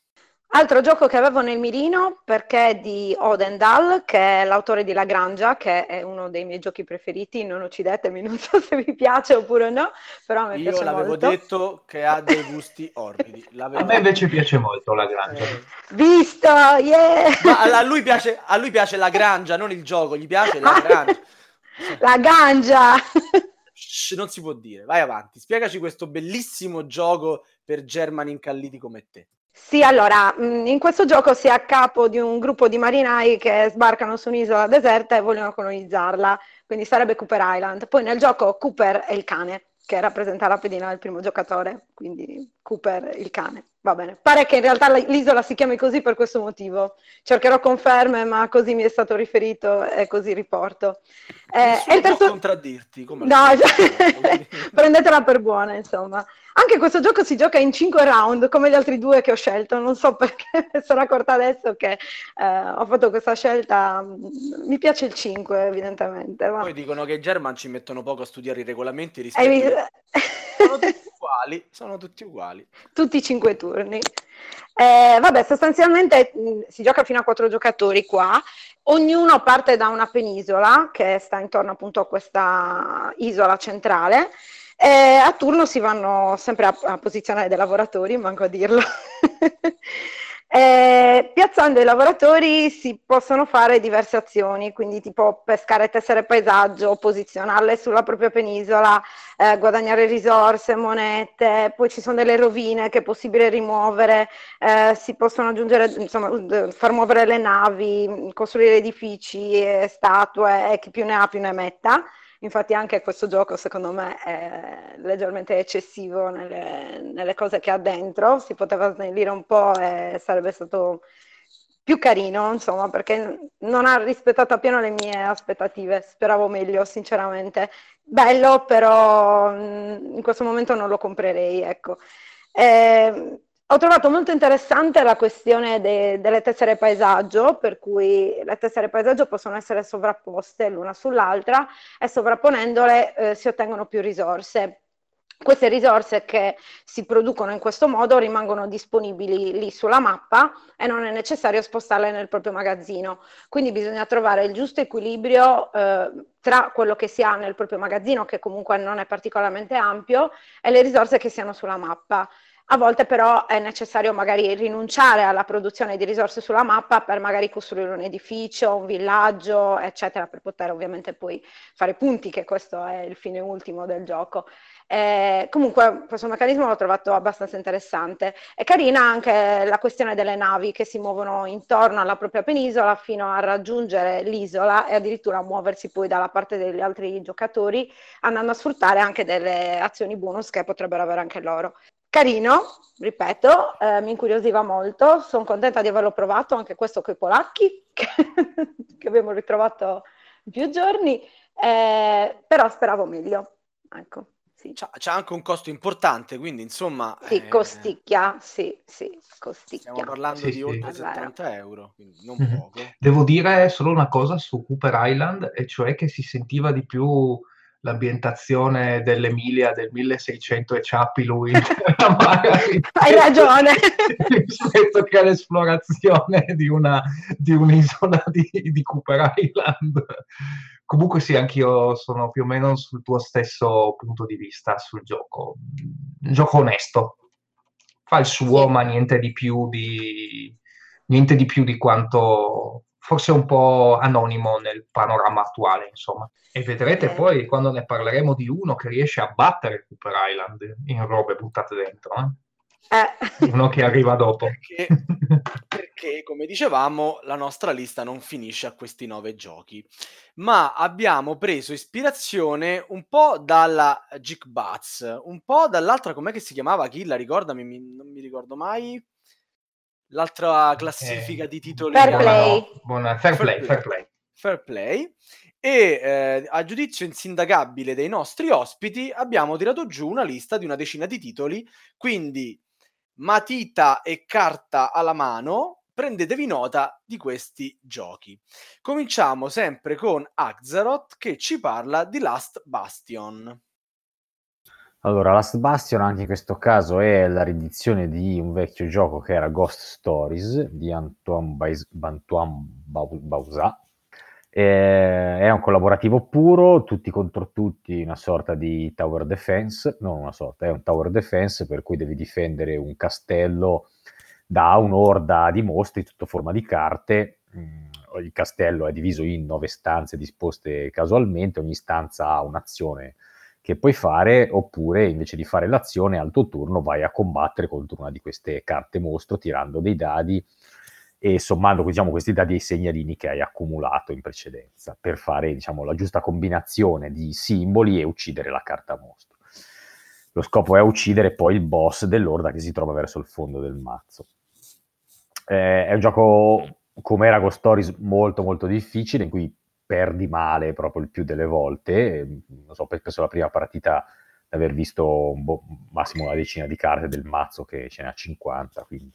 Altro gioco che avevo nel mirino perché è di Odendal, che è l'autore di La Grangia, che è uno dei miei giochi preferiti, non uccidetemi, non so se vi piace oppure no, però mi Io piace l'avevo molto. detto che ha dei gusti orridi. (laughs) L'avevo... A me invece piace molto La Grangia. Eh. Visto, yeah! Ma a lui, piace, a lui piace La Grangia, non il gioco, gli piace La Grangia. (laughs) La Grangia! Non si può dire, vai avanti, spiegaci questo bellissimo gioco per Germani incalliti come te. Sì, allora, mm, in questo gioco si è a capo di un gruppo di marinai che sbarcano su un'isola deserta e vogliono colonizzarla, quindi sarebbe Cooper Island. Poi nel gioco Cooper è il cane, che rappresenta la pedina del primo giocatore, quindi Cooper il cane. Va bene, pare che in realtà l'isola si chiami così per questo motivo. Cercherò conferme, ma così mi è stato riferito e così riporto. Eh, è il terzo... contraddirti. Come no, (laughs) prendetela per buona, insomma. Anche questo gioco si gioca in 5 round, come gli altri due che ho scelto. Non so (laughs) perché, sono accorta adesso che eh, ho fatto questa scelta. Mi piace il 5, evidentemente. Ma... Poi dicono che i German ci mettono poco a studiare i regolamenti rispetto mi... a... (laughs) uguali, sono tutti uguali. Tutti 5 turni. Eh, vabbè, sostanzialmente mh, si gioca fino a 4 giocatori qua. Ognuno parte da una penisola che sta intorno appunto a questa isola centrale e a turno si vanno sempre a, a posizionare dei lavoratori, manco a dirlo. (laughs) Eh, piazzando i lavoratori si possono fare diverse azioni, quindi tipo pescare tessere paesaggio, posizionarle sulla propria penisola, eh, guadagnare risorse, monete, poi ci sono delle rovine che è possibile rimuovere, eh, si possono aggiungere, insomma, far muovere le navi, costruire edifici, statue e chi più ne ha più ne metta. Infatti anche questo gioco secondo me è leggermente eccessivo nelle, nelle cose che ha dentro, si poteva snellire un po' e sarebbe stato più carino, insomma, perché non ha rispettato appieno le mie aspettative, speravo meglio, sinceramente. Bello, però mm, in questo momento non lo comprerei, ecco. Eh, ho trovato molto interessante la questione de- delle tessere paesaggio, per cui le tessere paesaggio possono essere sovrapposte l'una sull'altra e sovrapponendole eh, si ottengono più risorse. Queste risorse che si producono in questo modo rimangono disponibili lì sulla mappa e non è necessario spostarle nel proprio magazzino. Quindi bisogna trovare il giusto equilibrio eh, tra quello che si ha nel proprio magazzino, che comunque non è particolarmente ampio, e le risorse che siano sulla mappa. A volte però è necessario magari rinunciare alla produzione di risorse sulla mappa per magari costruire un edificio, un villaggio, eccetera, per poter ovviamente poi fare punti, che questo è il fine ultimo del gioco. Eh, comunque questo meccanismo l'ho trovato abbastanza interessante. È carina anche la questione delle navi che si muovono intorno alla propria penisola fino a raggiungere l'isola e addirittura muoversi poi dalla parte degli altri giocatori, andando a sfruttare anche delle azioni bonus che potrebbero avere anche loro. Carino, ripeto, eh, mi incuriosiva molto, sono contenta di averlo provato, anche questo con i polacchi, (laughs) che, che abbiamo ritrovato in più giorni, eh, però speravo meglio. Ecco, sì. C'ha, c'ha, anche un costo importante, quindi insomma... Sì, eh, costicchia, sì, sì, costicchia. Stiamo parlando sì, di oltre 70 euro, quindi non mm-hmm. poco. Devo dire solo una cosa su Cooper Island, e cioè che si sentiva di più l'ambientazione dell'Emilia del 1600 e ciappi lui. (laughs) Hai ragione. Rispetto che all'esplorazione di, una, di un'isola di, di Cooper Island. Comunque sì anch'io sono più o meno sul tuo stesso punto di vista sul gioco. Un gioco onesto. Fa il suo sì. ma niente di più di niente di più di quanto forse un po' anonimo nel panorama attuale, insomma. E vedrete eh. poi quando ne parleremo di uno che riesce a battere Cooper Island in robe buttate dentro. Eh? Eh. Uno che arriva dopo. Perché, perché, come dicevamo, la nostra lista non finisce a questi nove giochi, ma abbiamo preso ispirazione un po' dalla Geek Bats, un po' dall'altra, com'è che si chiamava? Chi la ricordami? Mi, non mi ricordo mai l'altra classifica eh, di titoli. Fair play. Buona, fair, fair, play, fair play. Fair play. E eh, a giudizio insindacabile dei nostri ospiti abbiamo tirato giù una lista di una decina di titoli, quindi matita e carta alla mano, prendetevi nota di questi giochi. Cominciamo sempre con Axaroth che ci parla di Last Bastion. Allora, Last Bastion anche in questo caso è la riedizione di un vecchio gioco che era Ghost Stories di Antoine, Bais- Antoine Bausat. è un collaborativo puro, tutti contro tutti, una sorta di tower defense, non una sorta, è un tower defense per cui devi difendere un castello da un'orda di mostri tutto forma di carte. Mm, il castello è diviso in nove stanze disposte casualmente, ogni stanza ha un'azione che puoi fare, oppure invece di fare l'azione al tuo turno vai a combattere contro una di queste carte mostro tirando dei dadi e sommando diciamo, questi dadi ai segnalini che hai accumulato in precedenza per fare diciamo, la giusta combinazione di simboli e uccidere la carta mostro. lo scopo è uccidere poi il boss dell'orda che si trova verso il fondo del mazzo. Eh, è un gioco come era Ghost Stories molto molto difficile in cui perdi male proprio il più delle volte. Non so, penso la prima partita di aver visto bo- massimo una decina di carte del mazzo che ce n'è a 50, quindi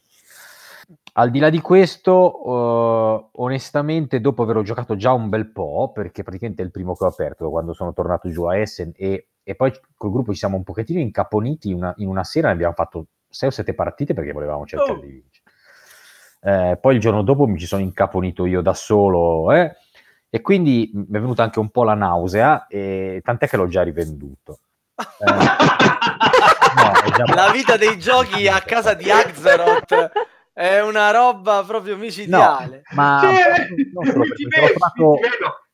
al di là di questo, uh, onestamente, dopo averlo giocato già un bel po', perché praticamente è il primo che ho aperto quando sono tornato giù a Essen e, e poi col gruppo ci siamo un pochettino incaponiti, una, in una sera ne abbiamo fatto 6 o 7 partite perché volevamo cercare oh. di vincere. Eh, poi il giorno dopo mi ci sono incaponito io da solo eh, e quindi mi è venuta anche un po' la nausea, e, tant'è che l'ho già rivenduto. Eh, (laughs) no, la vita dei giochi a casa di Axeroth è una roba proprio micidiale. No, ma cioè, ti, vedo, fatto...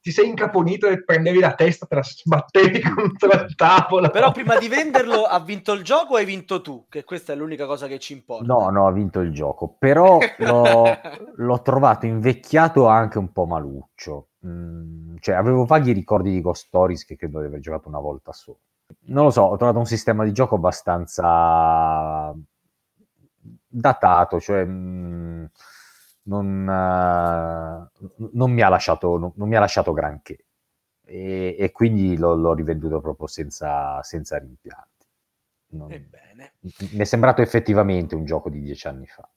ti, sei incaponito e prendevi la testa, te la sbattevi (laughs) contro il tavolo. Però prima di venderlo ha vinto il gioco o hai vinto tu? Che questa è l'unica cosa che ci importa. No, no, ha vinto il gioco. Però l'ho, (laughs) l'ho trovato invecchiato anche un po' maluccio. Mm, cioè, avevo vaghi ricordi di Ghost Stories che credo di aver giocato una volta solo. Non lo so, ho trovato un sistema di gioco abbastanza datato, cioè mh, mm, non, uh, non, mi ha lasciato, non, non, mi ha lasciato granché e, e quindi l'ho, l'ho, rivenduto proprio senza, senza rimpianti. Non, mi è sembrato effettivamente un gioco di dieci anni fa,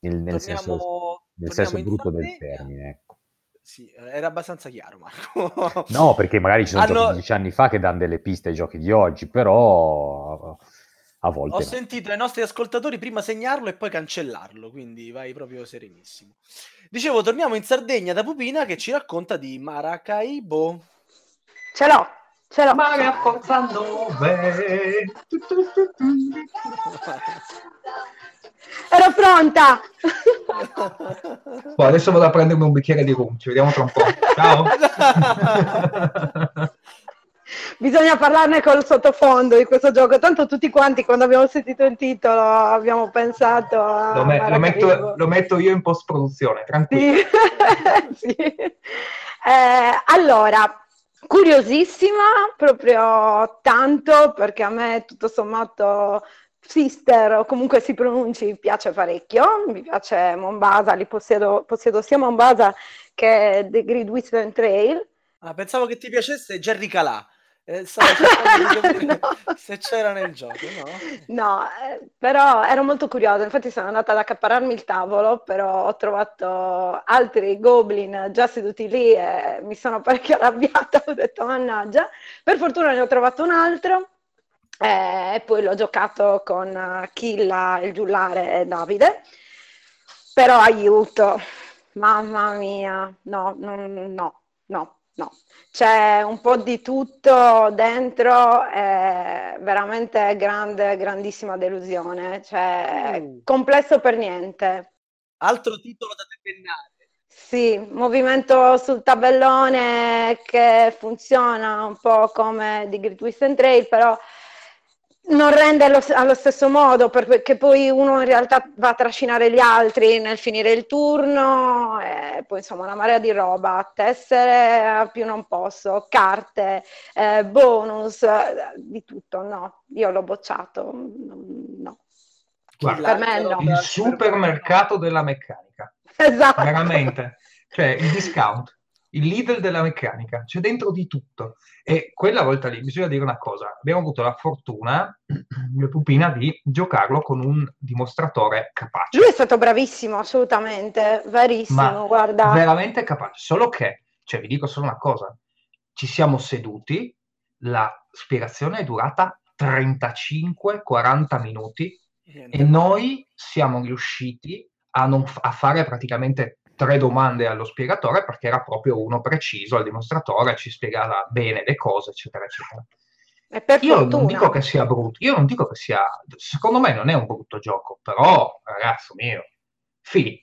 nel, nel torniamo, senso, nel senso brutto del termine. Ecco. Sì, era abbastanza chiaro, Marco. no, perché magari ci sono Hanno... giochi di dieci anni fa che danno delle piste ai giochi di oggi, però a volte. Ho no. sentito ai nostri ascoltatori prima segnarlo e poi cancellarlo, quindi vai proprio serenissimo. Dicevo, torniamo in Sardegna da Pupina che ci racconta di Maracaibo. Ce l'ho, ce l'ho. 9. Ero pronta. Boh, adesso vado a prendermi un bicchiere di rum, ci vediamo tra un po'. Ciao. (laughs) bisogna parlarne col sottofondo di questo gioco. Tanto tutti quanti quando abbiamo sentito il titolo abbiamo pensato a... Lo, me- lo, metto, lo metto, io in post-produzione, tranquillo. Sì. (laughs) sì. Eh, allora, curiosissima proprio tanto perché a me tutto sommato Sister o comunque si pronunci piace parecchio, mi piace Mombasa, li possiedo, possiedo sia Mombasa che The Grid Whistler Trail. Ah, pensavo che ti piacesse Jerry Calà. Eh, (laughs) no. se c'era nel gioco, no? No, eh, però ero molto curiosa, infatti sono andata ad accaparrarmi il tavolo, però ho trovato altri goblin già seduti lì e mi sono parecchio arrabbiata, (laughs) ho detto mannaggia, per fortuna ne ho trovato un altro eh, e poi l'ho giocato con Killa, il giullare e Davide, però aiuto, mamma mia, no, no, no, no no, c'è un po' di tutto dentro, è veramente grande, grandissima delusione, cioè mm. complesso per niente. Altro titolo da decennare. Sì, movimento sul tabellone che funziona un po' come di Great Western Trail, però non rende allo, allo, stesso modo perché poi uno in realtà va a trascinare gli altri nel finire il turno e poi insomma una marea di roba, tessere a più non posso, carte, eh, bonus, eh, di tutto, no, io l'ho bocciato, no. Guarda, per me no. Il supermercato della meccanica. Esatto. Veramente. Cioè, il discount il Lidl della meccanica, c'è dentro di tutto. E quella volta lì bisogna dire una cosa: abbiamo avuto la fortuna, (clears throat) mia pupina, di giocarlo con un dimostratore capace. Lui è stato bravissimo, assolutamente, verissimo, Ma guarda. Veramente capace, solo che, cioè, vi dico solo una cosa: ci siamo seduti, la spiegazione è durata 35-40 minuti e noi siamo riusciti a, non, a fare praticamente tre domande allo spiegatore perché era proprio uno preciso al dimostratore, ci spiegava bene le cose, eccetera, eccetera. io fortuna. non dico che sia brutto, io non dico che sia, secondo me non è un brutto gioco, però ragazzo mio, fi,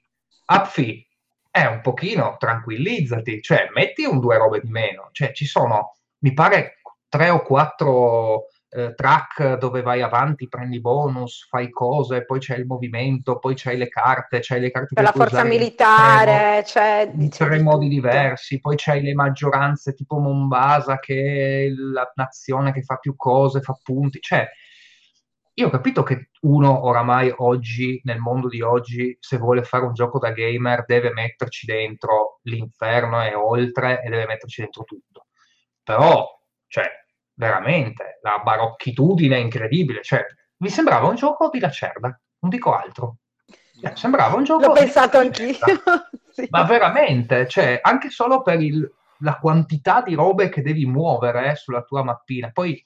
up fi, è un pochino tranquillizzati, cioè metti un due robe di meno, cioè ci sono, mi pare, tre o quattro eh, track dove vai avanti, prendi bonus, fai cose, poi c'è il movimento, poi c'hai le carte, c'hai le carte c'è la forza militare, c'è in tre modi diversi, poi c'hai le maggioranze tipo Mombasa che è la nazione che fa più cose, fa punti, cioè io ho capito che uno oramai oggi, nel mondo di oggi, se vuole fare un gioco da gamer, deve metterci dentro l'inferno e oltre e deve metterci dentro tutto. Però, cioè, veramente, la barocchitudine è incredibile. Cioè, mi sembrava un gioco di Lacerda, non dico altro. Cioè, sembrava un gioco... L'ho pensato anch'io. (laughs) sì. Ma veramente, cioè, anche solo per il, la quantità di robe che devi muovere eh, sulla tua mappina. Poi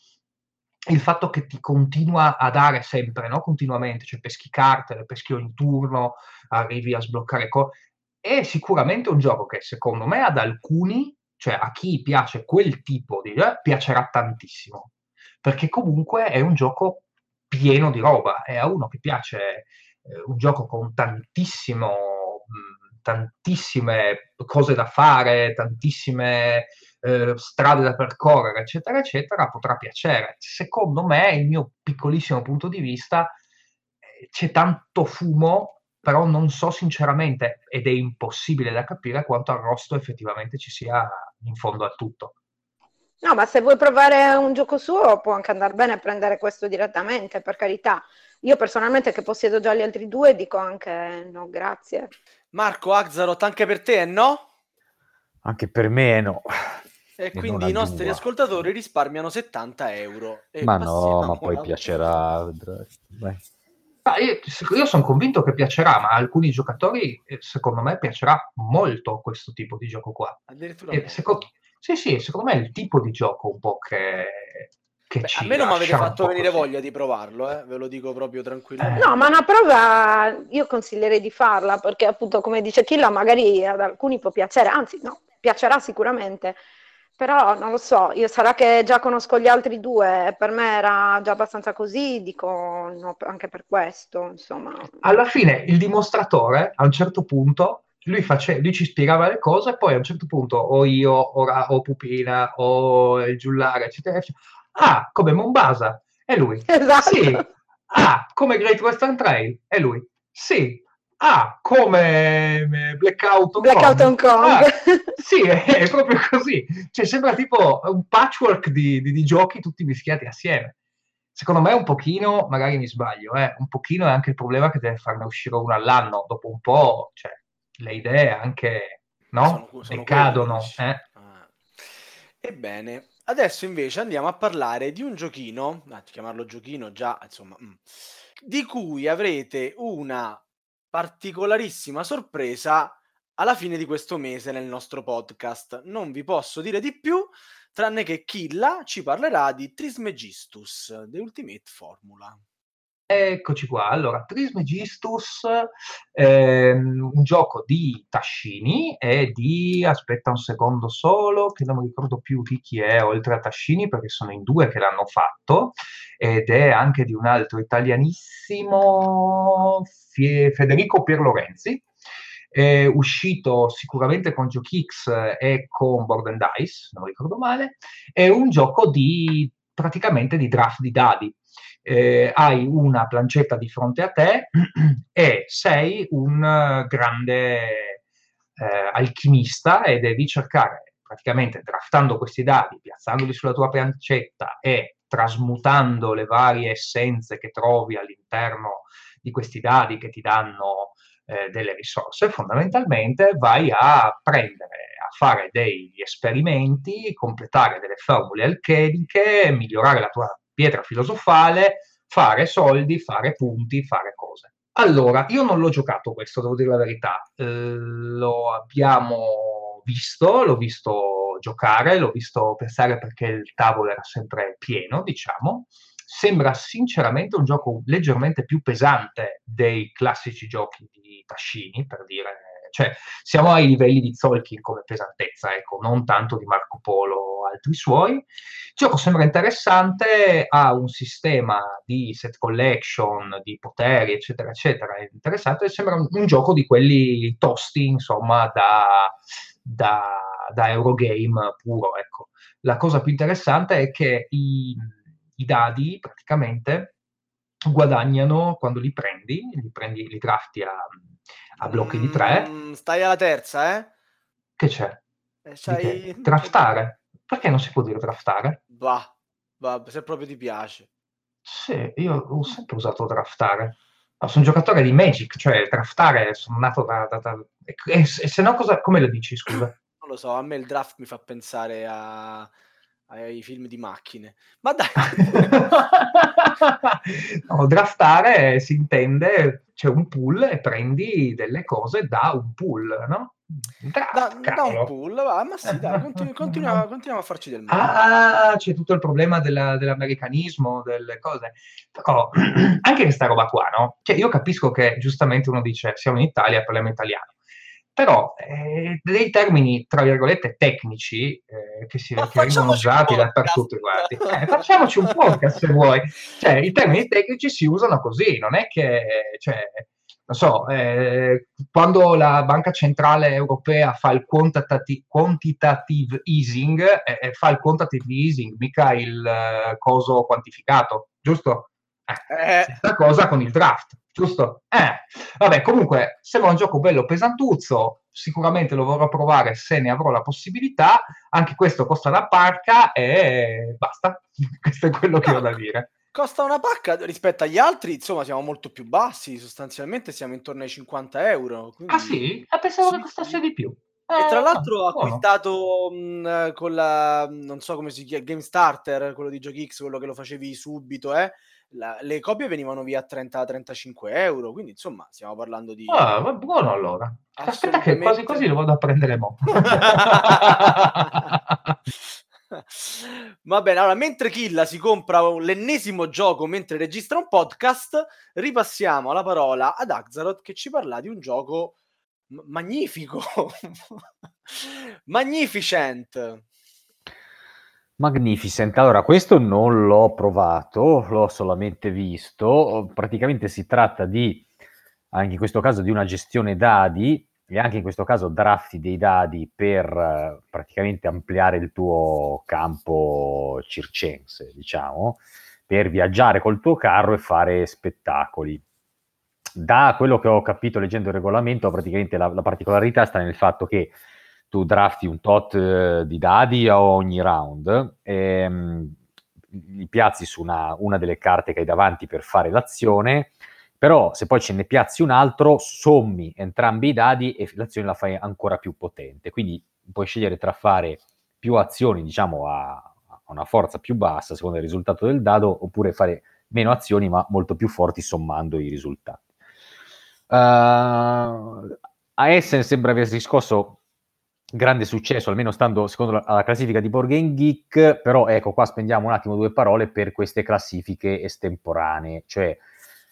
il fatto che ti continua a dare sempre, no? continuamente, cioè peschi carte, le peschi ogni turno, arrivi a sbloccare cose, è sicuramente un gioco che secondo me ad alcuni, cioè a chi piace quel tipo di gioco, piacerà tantissimo, perché comunque è un gioco pieno di roba, e a uno che piace eh, un gioco con tantissimo, tantissime cose da fare, tantissime eh, strade da percorrere, eccetera, eccetera, potrà piacere. Secondo me, il mio piccolissimo punto di vista, eh, c'è tanto fumo, però non so sinceramente, ed è impossibile da capire quanto arrosto effettivamente ci sia in fondo a tutto. No, ma se vuoi provare un gioco suo può anche andare bene prendere questo direttamente, per carità. Io personalmente che possiedo già gli altri due dico anche no, grazie. Marco Axarot, anche per te è no? Anche per me è no. E quindi i nostri dua. ascoltatori risparmiano 70 euro. ma no, ma poi piacerà. Ah, io, io sono convinto che piacerà, ma a alcuni giocatori, eh, secondo me, piacerà molto questo tipo di gioco qua. Addirittura. Secondo, sì, sì, secondo me è il tipo di gioco un po' che, che Beh, a me non mi avete fatto venire così. voglia di provarlo, eh? ve lo dico proprio tranquillamente. No, ma una prova io consiglierei di farla perché appunto come dice Killa magari ad alcuni può piacere, anzi no, piacerà sicuramente. Però non lo so, io sarà che già conosco gli altri due, per me era già abbastanza così, dico no, anche per questo, insomma. Alla fine il dimostratore, a un certo punto, lui, face, lui ci spiegava le cose, poi a un certo punto o io, o, o Pupina, o il Giullare, eccetera, eccetera. Ah, come Mombasa, è lui. (laughs) Esatto. Sì. Ah, come Great Western Trail, è lui. Sì, Ah, come eh, Blackout Hong Blackout Hong Kong. Ah, sì, è, è, proprio così. Cioè, sembra tipo un patchwork di, di, di, giochi tutti mischiati assieme. Secondo me un pochino, magari mi sbaglio, eh, un pochino è anche il problema che deve farne uscire uno all'anno. Dopo un po', cioè, le idee anche, no? Sono, sono cadono. Eh? Ah. Ebbene, adesso invece andiamo a parlare di un giochino, ah, chiamarlo giochino già, insomma, mh, mm, di cui avrete una particolarissima sorpresa alla fine di questo mese nel nostro podcast. Non vi posso dire di più, tranne che Killa ci parlerà di Trismegistus, The Ultimate Formula. Eccoci qua, allora Trismegistus ehm, un gioco di Tascini e di, aspetta un secondo solo, che non mi ricordo più di chi è oltre a Tascini perché sono in due che l'hanno fatto ed è anche di un altro italianissimo Federico Pierlorenzi, è uscito sicuramente con GiochiX e con Board and Dice, non ricordo male, è un gioco di praticamente di draft di dadi. Eh, hai una plancetta di fronte a te (clears throat) e sei un grande eh, alchimista e devi cercare praticamente draftando questi dadi, piazzandoli sulla tua plancetta e trasmutando le varie essenze che trovi all'interno di questi dadi che ti danno eh, delle risorse, fondamentalmente vai a prendere, a fare degli esperimenti, completare delle formule alchemiche, migliorare la tua pietra filosofale, fare soldi, fare punti, fare cose. Allora, io non l'ho giocato questo, devo dire la verità. Eh, lo abbiamo visto, l'ho visto giocare, l'ho visto pensare perché il tavolo era sempre pieno, diciamo sembra sinceramente un gioco leggermente più pesante dei classici giochi di Tascini, per dire, cioè siamo ai livelli di Zolkin come pesantezza, ecco, non tanto di Marco Polo o altri suoi. Il gioco sembra interessante, ha un sistema di set collection, di poteri, eccetera, eccetera, è interessante, sembra un, un gioco di quelli tosti, insomma, da, da, da Eurogame puro, ecco. La cosa più interessante è che i i dadi praticamente guadagnano quando li prendi, li, prendi, li drafti a, a blocchi mm, di tre. Mm, stai alla terza, eh? Che c'è? Eh, draftare? Perché non si può dire draftare? Va, va, se proprio ti piace. Sì, io ho sempre usato draftare. No, sono un giocatore di Magic, cioè draftare, sono nato da... da, da... E, e, se no cosa... come lo dici, scusa? Non lo so, a me il draft mi fa pensare a ai film di macchine. Ma dai! (laughs) no, draftare si intende, c'è un pool e prendi delle cose da un pool, no? Draft, da, da, un pool, va, ma sì, dai, continu- (laughs) continua, continuiamo a farci del male. Ah, c'è tutto il problema della, dell'americanismo, delle cose. Però (clears throat) anche questa roba qua, no? Cioè, io capisco che giustamente uno dice siamo in Italia, parliamo italiano però eh, dei termini, tra virgolette, tecnici eh, che, si, che vengono usati dappertutto. Guardi. Eh, facciamoci un podcast se vuoi. Cioè, i termini tecnici si usano così, non è che, cioè, non so, eh, quando la Banca Centrale Europea fa il quantitative, quantitative easing, eh, eh, fa il quantitative easing, mica il coso quantificato, giusto? Eh, stessa cosa con il draft giusto? Eh, vabbè, comunque sembra un gioco bello pesantuzzo, sicuramente lo vorrò provare se ne avrò la possibilità, anche questo costa una parca e basta, (laughs) questo è quello che ho da dire. Costa una pacca rispetto agli altri, insomma siamo molto più bassi, sostanzialmente siamo intorno ai 50 euro. Quindi... Ah sì? Ah, pensavo sì, che costasse di più. E tra eh, l'altro ho acquistato mh, con la, non so come si chiama, Game Starter, quello di GiochiX, quello che lo facevi subito, eh? La, le copie venivano via a 30-35 euro, quindi insomma stiamo parlando di... Ah, va buono allora. Aspetta che quasi quasi lo vado a prendere mo. (laughs) Va bene, allora mentre Killa si compra l'ennesimo gioco mentre registra un podcast, ripassiamo la parola ad Axaroth che ci parla di un gioco m- magnifico, (laughs) magnificent. Magnificent. Allora, questo non l'ho provato, l'ho solamente visto. Praticamente si tratta di, anche in questo caso, di una gestione dadi e anche in questo caso drafti dei dadi per eh, praticamente ampliare il tuo campo circense, diciamo, per viaggiare col tuo carro e fare spettacoli. Da quello che ho capito leggendo il regolamento, praticamente la, la particolarità sta nel fatto che tu drafti un tot eh, di dadi a ogni round, ehm, li piazzi su una, una, delle carte che hai davanti per fare l'azione, però se poi ce ne piazzi un altro, sommi entrambi i dadi e l'azione la fai ancora più potente. Quindi puoi scegliere tra fare più azioni, diciamo, a, a una forza più bassa, secondo il risultato del dado, oppure fare meno azioni ma molto più forti sommando i risultati. Uh, a Essen sembra aver riscosso grande successo, almeno stando secondo la, la classifica di Board Game Geek, però ecco qua spendiamo un attimo due parole per queste classifiche estemporanee, cioè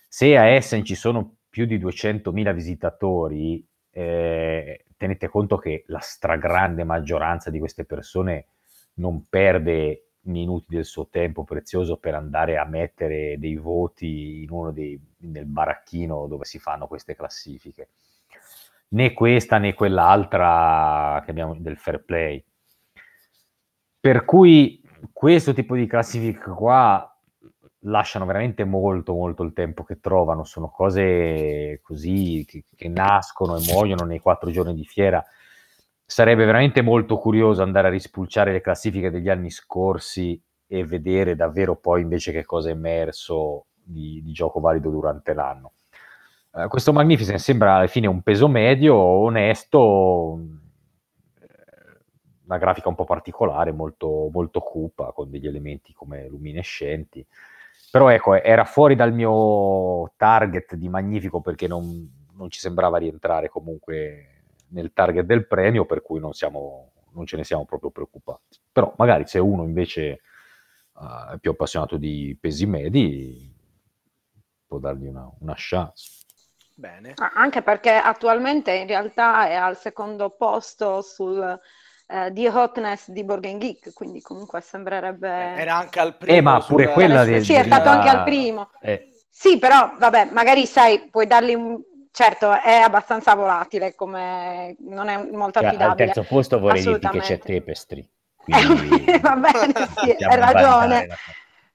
se a Essen ci sono più di 200.000 visitatori, eh, tenete conto che la stragrande maggioranza di queste persone non perde minuti del suo tempo prezioso per andare a mettere dei voti in uno dei, nel baracchino dove si fanno queste classifiche né questa né quell'altra che abbiamo del fair play. Per cui questo tipo di classifica qua lasciano veramente molto molto il tempo che trovano, sono cose così che, che nascono e muoiono nei quattro giorni di fiera. Sarebbe veramente molto curioso andare a rispulciare le classifiche degli anni scorsi e vedere davvero poi invece che cosa è emerso di, di gioco valido durante l'anno. Uh, questo Magnificent sembra alla fine un peso medio, onesto, eh, una grafica un po' particolare, molto, molto cupa, con degli elementi come luminescenti. Però ecco, era fuori dal mio target di Magnifico perché non, non ci sembrava rientrare comunque nel target del premio, per cui non, siamo, non ce ne siamo proprio preoccupati. Però magari se uno invece uh, più appassionato di pesi medi, può dargli una, una chance. Bene. Anche perché attualmente in realtà è al secondo posto sul eh, di hotness di Borgen Geek, quindi comunque sembrerebbe... Eh, era anche al primo. Eh, ma pure quella del... Sì, è stato anche al primo. Eh. Sì, però vabbè, magari sai, puoi dargli un... Certo, è abbastanza volatile, come non è molto cioè, affidabile. Al terzo posto vorrei dirti che c'è Tapestry. (laughs) Quindi... Va bene, sì, (laughs) hai ragione.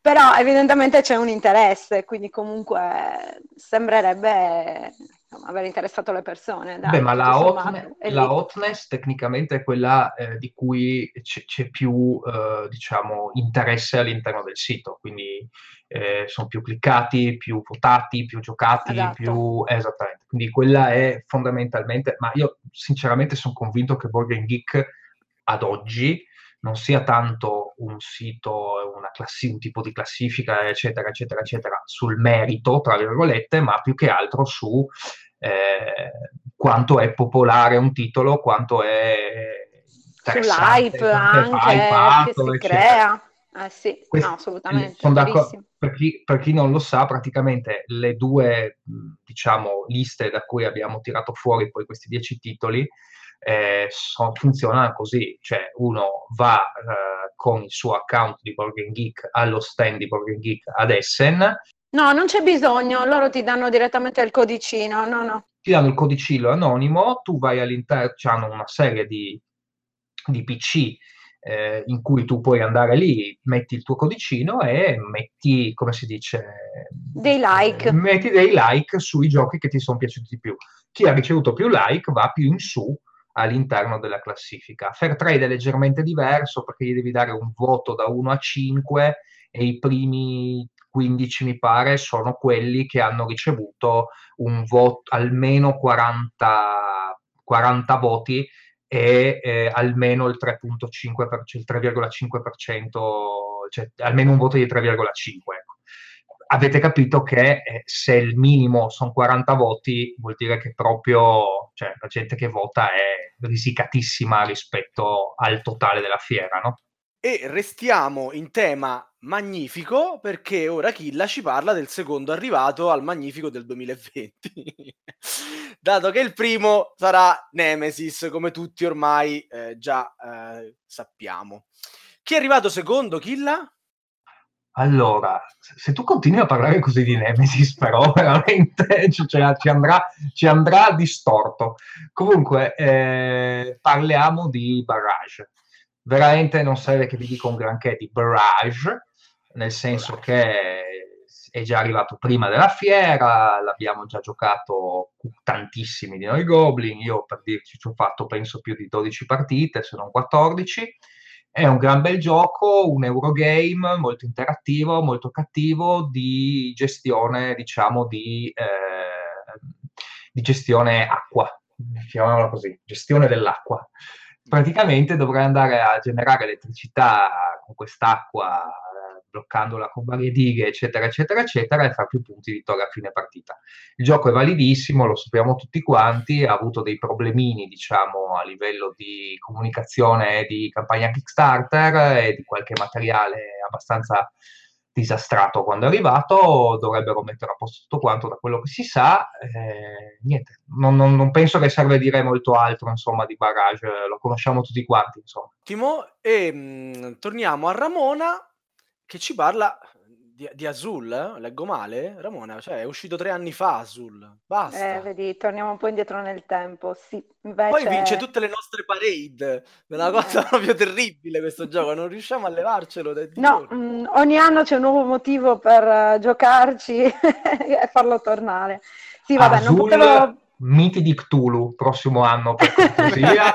Però evidentemente c'è un interesse, quindi comunque sembrerebbe insomma, aver interessato le persone. Dai, Beh, ma la, hotne- la hotness tecnicamente è quella eh, di cui c- c'è più, eh, diciamo, interesse all'interno del sito, quindi eh, sono più cliccati, più votati, più giocati, esatto. più... Esattamente, quindi quella è fondamentalmente, ma io sinceramente sono convinto che Board Geek ad oggi non sia tanto un sito, classi- un tipo di classifica, eccetera, eccetera, eccetera, sul merito, tra virgolette, ma più che altro su eh, quanto è popolare un titolo, quanto è sull'hype anche che si eccetera. crea. Eh sì, Questo, no, assolutamente. Per chi, per chi, non lo sa, praticamente le due diciamo, liste da cui abbiamo tirato fuori poi questi dieci titoli eh, so, funzionano così, cioè uno va eh, con il suo account di Borgen Geek allo stand di Borgen Geek ad Essen. No, non c'è bisogno, loro ti danno direttamente il codicino, no, no. Ti danno il codicino anonimo, tu vai all'interno, hanno una serie di, di PC eh, in cui tu puoi andare lì, metti il tuo codicino e metti, come si dice? Dei like. Metti dei like sui giochi che ti sono piaciuti di più. Chi ha ricevuto più like va più in su all'interno della classifica. Fair trade è leggermente diverso perché gli devi dare un voto da 1 a 5 e i primi 15 mi pare sono quelli che hanno ricevuto un voto almeno 40, 40 voti e eh, almeno il 3.5%, il 3,5%, cioè almeno un voto di 3,5%. Ecco avete capito che eh, se il minimo sono 40 voti, vuol dire che proprio cioè, la gente che vota è risicatissima rispetto al totale della fiera, no? E restiamo in tema magnifico perché ora Killa ci parla del secondo arrivato al magnifico del 2020. (laughs) Dato che il primo sarà Nemesis, come tutti ormai eh, già eh, sappiamo. Chi è arrivato secondo, Killa? Allora, se tu continui a parlare così di Nemesis, però (laughs) veramente cioè, ci, andrà, ci, andrà, distorto. Comunque, eh, parliamo di Barrage. Veramente non serve che vi dica un granché di Barrage, nel senso che è già arrivato prima della fiera, l'abbiamo già giocato tantissimi di noi Goblin, io per dirci ci ho fatto penso più di 12 partite, se non 14 è un gran bel gioco, un Eurogame molto interattivo, molto cattivo di gestione, diciamo, di, eh, di gestione acqua, chiamiamola così, gestione dell'acqua. Praticamente dovrai andare a generare elettricità con quest'acqua bloccandola con varie dighe, eccetera, eccetera, eccetera, e fa più punti vittoria a fine partita. Il gioco è validissimo, lo sappiamo tutti quanti, ha avuto dei problemini, diciamo, a livello di comunicazione e di campagna Kickstarter e di qualche materiale abbastanza disastrato quando è arrivato, dovrebbero mettere a posto tutto quanto da quello che si sa. Eh, niente, non, non, non, penso che serve dire molto altro, insomma, di Barrage, lo conosciamo tutti quanti, insomma. Ottimo, e mh, mm, torniamo a Ramona che ci parla di, di Azul, eh? leggo male, Ramona? Cioè, è uscito tre anni fa Azul, basta. Eh, vedi, torniamo un po' indietro nel tempo, sì. Invece... Poi vince tutte le nostre parade, è una cosa (laughs) proprio terribile questo gioco, non riusciamo a levarcelo dai No, mh, mm, ogni anno c'è un nuovo motivo per uh, giocarci (laughs) e farlo tornare. Sì, vabbè, Azul... non potevo Miti di Cthulhu prossimo anno per cortesia.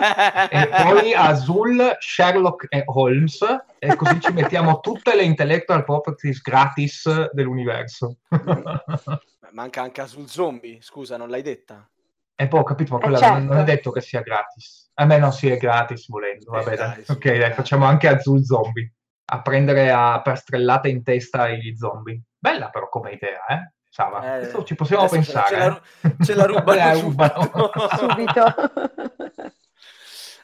(laughs) E poi Azul, Sherlock e Holmes e così ci mettiamo tutte le intellectual properties gratis dell'universo. Manca anche Azul Zombie scusa non l'hai detta? E poi ho capito ma eh, quella certo. non è detto che sia gratis. A me non sia gratis volendo vabbè eh, dai, ok dai, facciamo anche Azul Zombie. A prendere a per strellate in testa gli zombie. Bella però come idea eh Sava. Eh, ci possiamo pensare. Ce la, ce la (laughs) rubano, rubano. (laughs) subito.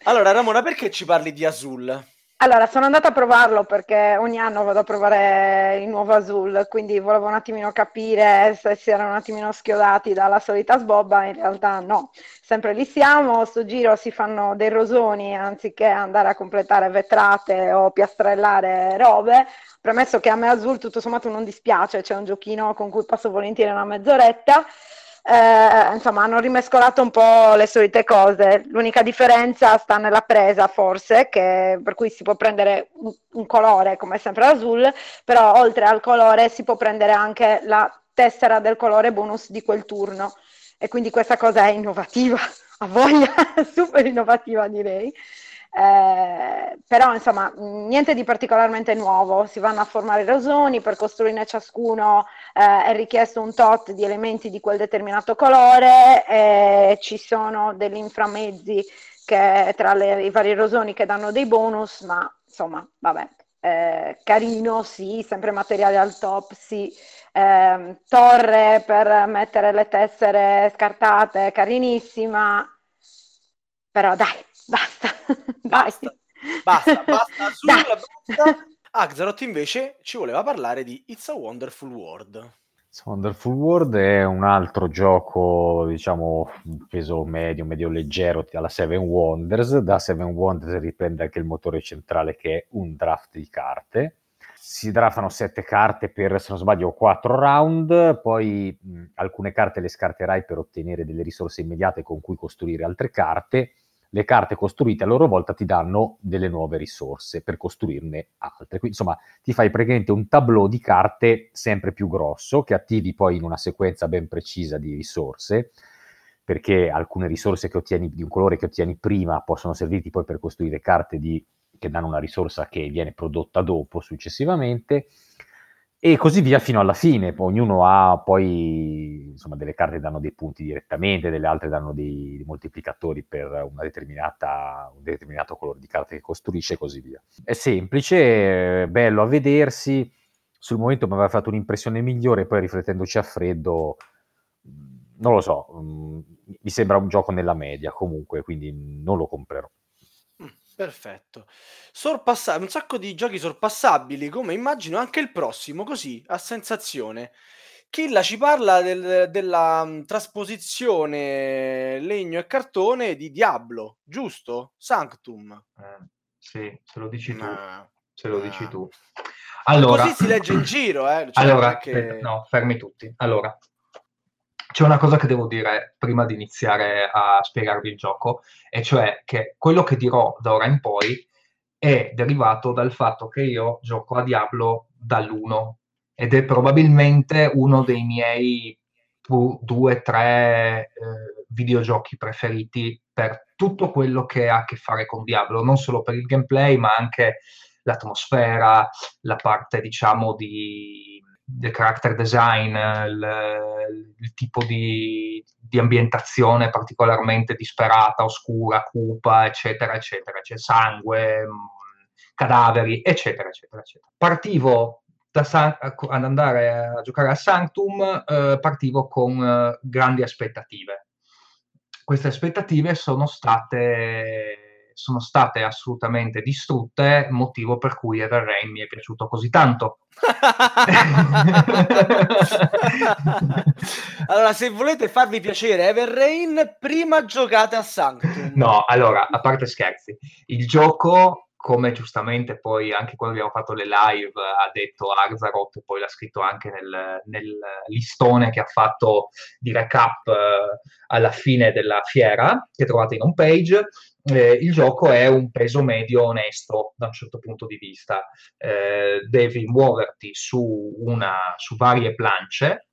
allora, Ramona, perché ci parli di Azul? Allora, sono andata a provarlo perché ogni anno vado a provare il nuovo Azul, quindi volevo un attimino capire se si erano un attimino schiodati dalla solita sbobba, in realtà no, sempre lì siamo, sto giro si fanno dei rosoni anziché andare a completare vetrate o piastrellare robe, Premesso che a me Azul tutto sommato non dispiace, c'è un giochino con cui passo volentieri una mezz'oretta. Eh, insomma, hanno rimescolato un po' le solite cose. L'unica differenza sta nella presa, forse, che, per cui si può prendere un, un colore come sempre l'azul, però oltre al colore si può prendere anche la tessera del colore bonus di quel turno. E quindi questa cosa è innovativa, (laughs) a voglia, (laughs) super innovativa direi. Eh, però insomma niente di particolarmente nuovo, si vanno a formare rosoni, per costruirne ciascuno eh, è richiesto un tot di elementi di quel determinato colore, e ci sono degli inframezzi che, tra le, i vari rosoni che danno dei bonus, ma insomma vabbè, eh, carino sì, sempre materiale al top sì. Eh, torre per mettere le tessere scartate, carinissima, però dai, (laughs) basta. Basta, basta, basta, (laughs) sulla, basta. Axaroth invece ci voleva parlare di It's a Wonderful World. It's a Wonderful World è un altro gioco, diciamo, peso medio, medio leggero alla Seven Wonders. Da Seven Wonders riprende anche il motore centrale che è un draft di carte. Si draftano sette carte per, se non sbaglio, quattro round, poi mh, alcune carte le scarterai per ottenere delle risorse immediate con cui costruire altre carte le carte costruite a loro volta ti danno delle nuove risorse per costruirne altre. Quindi insomma ti fai praticamente un tableau di carte sempre più grosso che attivi poi in una sequenza ben precisa di risorse perché alcune risorse che ottieni di un colore che ottieni prima possono servirti poi per costruire carte di, che danno una risorsa che viene prodotta dopo successivamente e così via fino alla fine. Ognuno ha poi insomma, delle carte danno dei punti direttamente, delle altre danno dei, dei moltiplicatori per un determinato colore di carte che costruisce e così via. È semplice, è bello a vedersi. Sul momento mi aveva fatto un'impressione migliore, poi riflettendoci a freddo, non lo so, mi sembra un gioco nella media comunque, quindi non lo comprerò. Perfetto. Sorpassa un sacco di giochi sorpassabili, come immagino anche il prossimo, così, a sensazione. Killa ci parla del della, mhmm, trasposizione legno e cartone di Diablo, giusto? Sanctum. Eh, sì, se lo dici tu. Ah, Se lo dici ah. tu. Ma Allora così si legge in giro, eh, cioè non è allora, che aspetta, no, fermi tutti. Allora, c'è una cosa che devo dire prima di iniziare a spiegarvi il gioco, e cioè che quello che dirò da ora in poi è derivato dal fatto che io gioco a Diablo dall'1 ed è probabilmente uno dei miei due, tre eh, videogiochi preferiti per tutto quello che ha a che fare con Diablo, non solo per il gameplay, ma anche l'atmosfera, la parte, diciamo, di del character design, il, il tipo di, di, ambientazione particolarmente disperata, oscura, cupa, eccetera, eccetera, c'è sangue, cadaveri, eccetera, eccetera, eccetera. Partivo San- ad andare a giocare a Sanctum, eh, partivo con eh, grandi aspettative. Queste aspettative sono state sono state assolutamente distrutte, motivo per cui Ever Rain mi è piaciuto così tanto. (laughs) allora, se volete farvi piacere Ever Rain, prima giocate a Sanctum. No, allora, a parte scherzi, il gioco come giustamente poi anche quando abbiamo fatto le live ha detto Arzarot, poi l'ha scritto anche nel, nel, listone che ha fatto di recap eh, alla fine della fiera, che trovate in home page, eh, il gioco è un peso medio onesto da un certo punto di vista. Eh, devi muoverti su, una, su varie plance,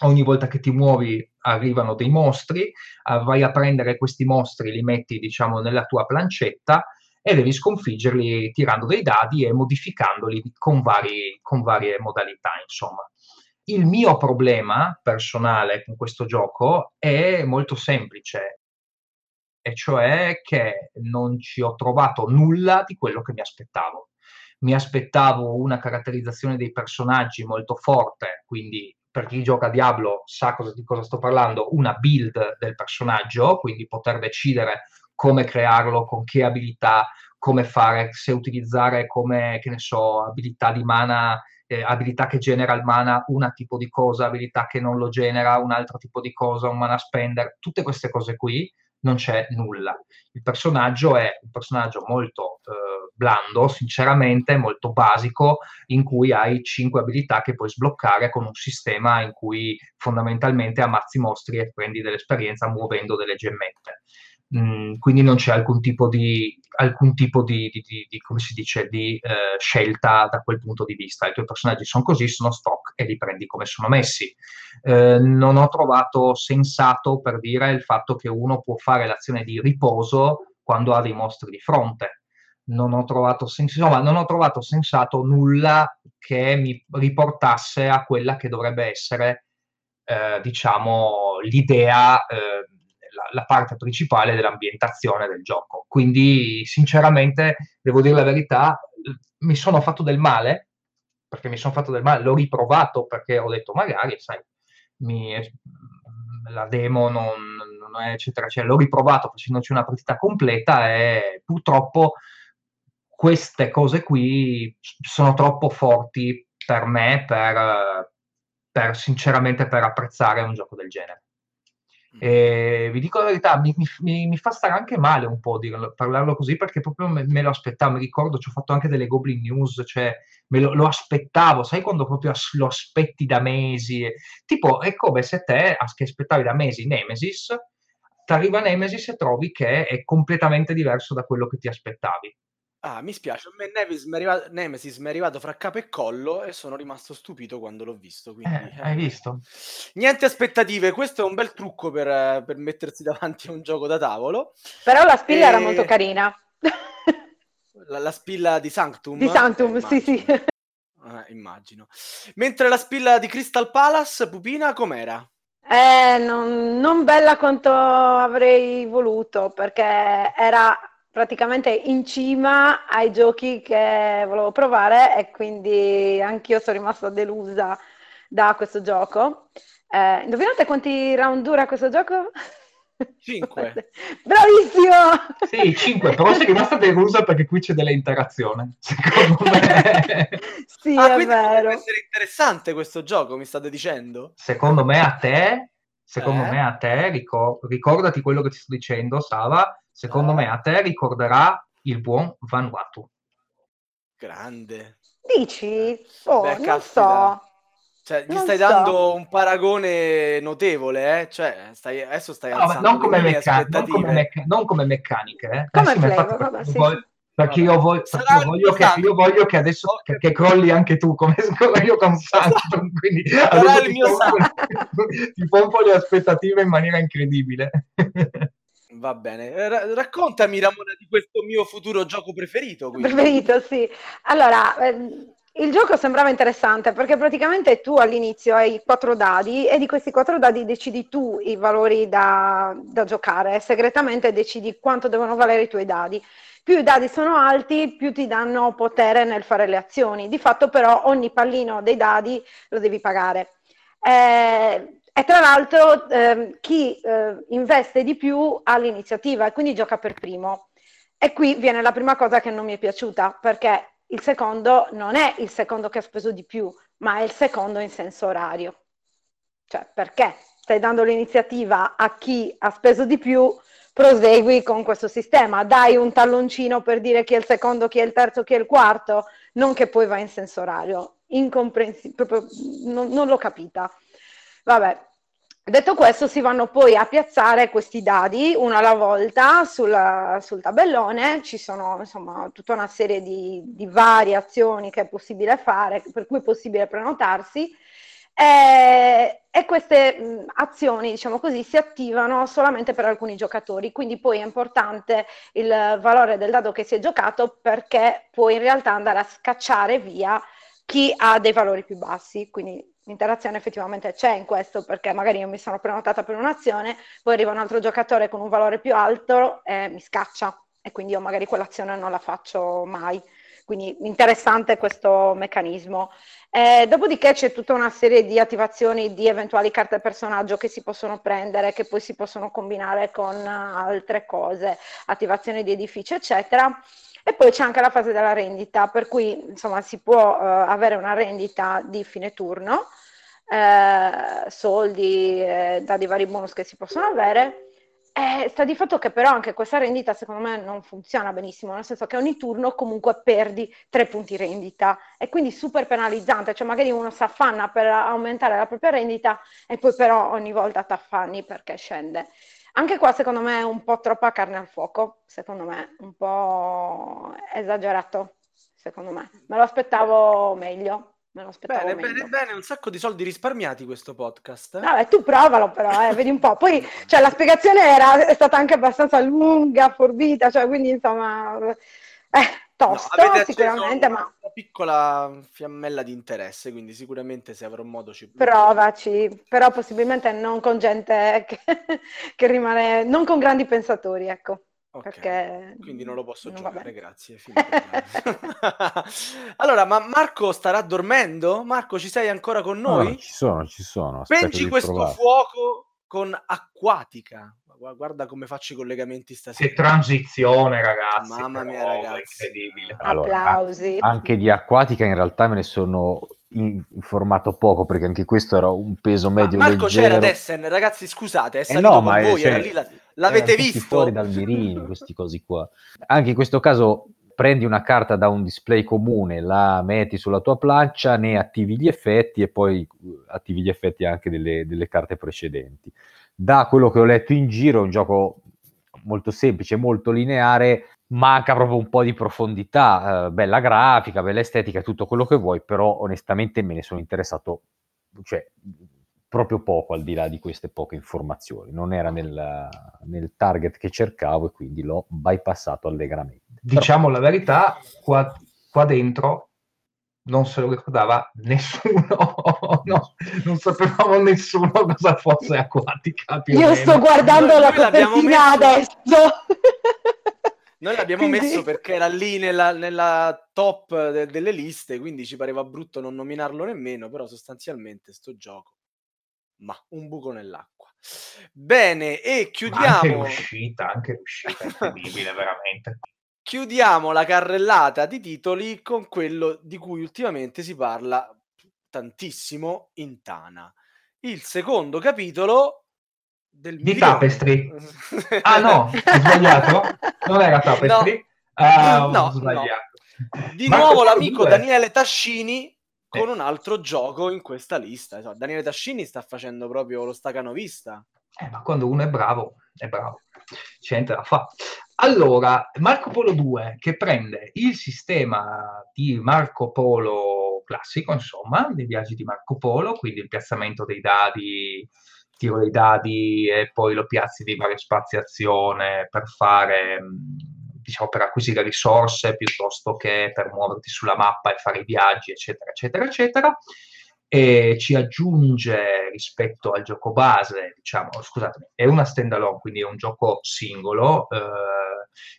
ogni volta che ti muovi arrivano dei mostri, uh, vai a prendere questi mostri, li metti diciamo nella tua plancetta e devi sconfiggerli tirando dei dadi e modificandoli con, vari, con varie modalità, insomma. Il mio problema personale con questo gioco è molto semplice, e cioè che non ci ho trovato nulla di quello che mi aspettavo. Mi aspettavo una caratterizzazione dei personaggi molto forte, quindi per chi gioca a Diablo sa cosa, di cosa sto parlando, una build del personaggio, quindi poter decidere come crearlo, con che abilità, come fare, se utilizzare come, che ne so, abilità di mana, eh, abilità che genera il mana, un tipo di cosa, abilità che non lo genera, un altro tipo di cosa, un mana spender, tutte queste cose qui non c'è nulla. Il personaggio è un personaggio molto eh, blando, sinceramente, molto basico, in cui hai cinque abilità che puoi sbloccare con un sistema in cui fondamentalmente ammazzi mostri e prendi dell'esperienza muovendo delle gemmette. Quindi non c'è alcun tipo di, alcun tipo di, di, di come si dice, di eh, scelta da quel punto di vista. I tuoi personaggi sono così, sono stock e li prendi come sono messi. Eh, non ho trovato sensato per dire il fatto che uno può fare l'azione di riposo quando ha dei mostri di fronte. Non ho trovato, sens- insomma, non ho trovato sensato nulla che mi riportasse a quella che dovrebbe essere, eh, diciamo, l'idea eh, la, la parte principale dell'ambientazione del gioco. Quindi, sinceramente, devo dire la verità, mi sono fatto del male, perché mi sono fatto del male, l'ho riprovato perché ho detto magari, sai, mi, la demo non, non è eccetera, eccetera. L'ho riprovato facendoci una partita completa e purtroppo queste cose qui sono troppo forti per me per, per sinceramente per apprezzare un gioco del genere. E vi dico la verità, mi, mi, mi, fa stare anche male un po' dirlo, parlarlo così perché proprio me, me, lo aspettavo. Mi ricordo, ci ho fatto anche delle Goblin News, cioè me lo, lo aspettavo, sai quando proprio lo aspetti da mesi? Tipo, è come se te che aspettavi da mesi Nemesis, ti arriva Nemesis e trovi che è completamente diverso da quello che ti aspettavi. Ah, mi spiace, a me Nemesis mi è arrivato, Nemesis mi è arrivato fra capo e collo e sono rimasto stupito quando l'ho visto. Quindi, eh, hai visto? Niente aspettative, questo è un bel trucco per, per mettersi (laughs) davanti a un gioco da tavolo. Però la spilla e... era molto carina. La, la, spilla di Sanctum? Di Sanctum, eh, sì, sì. Eh, immagino. Mentre la spilla di Crystal Palace, Pupina, com'era? Eh, non, non bella quanto avrei voluto, perché era praticamente in cima ai giochi che volevo provare e quindi anch'io sono rimasta delusa da questo gioco. Eh, indovinate quanti round dura questo gioco? 5. (laughs) Bravissimo! Sì, 5, (laughs) però sei rimasta delusa perché qui c'è dell'interazione, (laughs) secondo me. sì, ah, è vero. essere interessante questo gioco, mi state dicendo? Secondo me a te, secondo eh? me a te, ricor- ricordati quello che ti sto dicendo, Sava, secondo me a te ricorderà il buon Vanuatu. Grande. Dici? Oh, Beh, non so. Cioè, gli non stai so. dando un paragone notevole, eh? Cioè, stai, adesso stai no, alzando non come, mecca- non, come mecca- non come meccaniche, eh? Come eh, flavor, vabbè, sì, vuoi, perché, io, voglio, perché io, voglio che, io voglio che adesso che, che, crolli anche tu come (laughs) io con Santon quindi ti, pompo, (laughs) ti pompo le aspettative in maniera incredibile (laughs) Va bene, R- raccontami Ramona di questo mio futuro gioco preferito. Quindi. Preferito, sì. Allora, ehm, il gioco sembrava interessante perché praticamente tu all'inizio hai quattro dadi e di questi quattro dadi decidi tu i valori da, da giocare. Segretamente decidi quanto devono valere i tuoi dadi. Più i dadi sono alti, più ti danno potere nel fare le azioni. Di fatto però ogni pallino dei dadi lo devi pagare. Eh, e tra l'altro eh, chi eh, investe di più ha l'iniziativa e quindi gioca per primo. E qui viene la prima cosa che non mi è piaciuta, perché il secondo non è il secondo che ha speso di più, ma è il secondo in senso orario. Cioè, perché stai dando l'iniziativa a chi ha speso di più, prosegui con questo sistema, dai un talloncino per dire chi è il secondo, chi è il terzo, chi è il quarto, non che poi va in senso orario. Incomprensibile, proprio non, non l'ho capita. Vabbè, Detto questo, si vanno poi a piazzare questi dadi uno alla volta sul, sul tabellone, ci sono insomma tutta una serie di, di variazioni che è possibile fare, per cui è possibile prenotarsi. E, e queste azioni, diciamo così, si attivano solamente per alcuni giocatori, quindi poi è importante il valore del dado che si è giocato perché puoi in realtà andare a scacciare via chi ha dei valori più bassi, quindi l'interazione effettivamente c'è in questo perché magari io mi sono prenotata per un'azione, poi arriva un altro giocatore con un valore più alto e mi scaccia e quindi io magari quell'azione non la faccio mai. Quindi interessante questo meccanismo. Eh, dopodiché c'è tutta una serie di attivazioni di eventuali carte personaggio che si possono prendere, che poi si possono combinare con altre cose, attivazioni di edifici, eccetera. E poi c'è anche la fase della rendita, per cui insomma si può uh, avere una rendita di fine turno, eh, soldi, eh, dati vari bonus che si possono avere. Eh, sta di fatto che però anche questa rendita secondo me non funziona benissimo, nel senso che ogni turno comunque perdi tre punti rendita e quindi super penalizzante, cioè magari uno si affanna per aumentare la propria rendita e poi però ogni volta ti affanni perché scende. Anche qua secondo me è un po' troppa carne al fuoco, secondo me, un po' esagerato, secondo me. Me lo aspettavo meglio. Me lo aspettavo bene, meglio. bene, bene, un sacco di soldi risparmiati questo podcast. Eh? Vabbè, tu provalo però, eh, vedi un po'. Poi, cioè, la spiegazione era, è stata anche abbastanza lunga, forbita, cioè, quindi, insomma, eh, tosto no, sicuramente, una, ma... Una piccola fiammella di interesse, quindi sicuramente se avrò modo ci... Provaci, però possibilmente non con gente che, (laughs) che rimane... non con grandi pensatori, ecco. Okay. Perché... Quindi non lo posso non giocare, grazie. (laughs) allora, ma Marco starà dormendo? Marco, ci sei ancora con noi? No, ci sono, ci sono. Speggi questo trovare. fuoco con Acquatica. Guarda come faccio i collegamenti stasera. Che transizione, ragazzi. Mamma mia, ragazzi. Incredibile. Allora, Applausi. Anche di Acquatica in realtà me ne sono informato poco perché anche questo era un peso medio Ma Marco leggero. c'era Essen, ragazzi scusate, è eh salito no, con ma voi, cioè, era lì, l'avete visto? fuori dal mirino, questi cosi qua. Anche in questo caso prendi una carta da un display comune, la metti sulla tua plancia, ne attivi gli effetti e poi attivi gli effetti anche delle, delle carte precedenti. Da quello che ho letto in giro è un gioco molto semplice, molto lineare, manca proprio un po' di profondità, eh, bella grafica, bella estetica, tutto quello che vuoi, però onestamente me ne sono interessato, cioè proprio poco al di là di queste poche informazioni, non era nel, nel target che cercavo e quindi l'ho bypassato allegramente. Diciamo però... la verità, qua, qua dentro non se lo ricordava nessuno, (laughs) no, non sapevamo nessuno cosa fosse acquatica. Io sto guardando noi, la copertina adesso. Noi l'abbiamo quindi... messo perché era lì nella, nella top de- delle liste, quindi ci pareva brutto non nominarlo nemmeno, però sostanzialmente sto gioco, ma un buco nell'acqua. Bene, e chiudiamo... Anche l'uscita, anche l'uscita, incredibile veramente. Chiudiamo la carrellata di titoli con quello di cui ultimamente si parla tantissimo in Tana. Il secondo capitolo del di milione. Tapestry. (laughs) ah no, ho sbagliato. Non era Tapestry. No, uh, no, sbagliato. No. Di Marco nuovo l'amico due. Daniele Tascini con eh. un altro gioco in questa lista. Daniele Tascini sta facendo proprio lo stacanovista. Eh, ma quando uno è bravo, è bravo. C'è niente da fare. Allora, Marco Polo 2 che prende il sistema di Marco Polo classico, insomma, dei viaggi di Marco Polo, quindi il piazzamento dei dadi tiro dei dadi e poi lo piazzi di varie spaziazione per fare, diciamo, per acquisire risorse piuttosto che per muoverti sulla mappa e fare i viaggi, eccetera, eccetera, eccetera. E ci aggiunge rispetto al gioco base, diciamo, scusatemi, è una standalone, quindi è un gioco singolo, eh,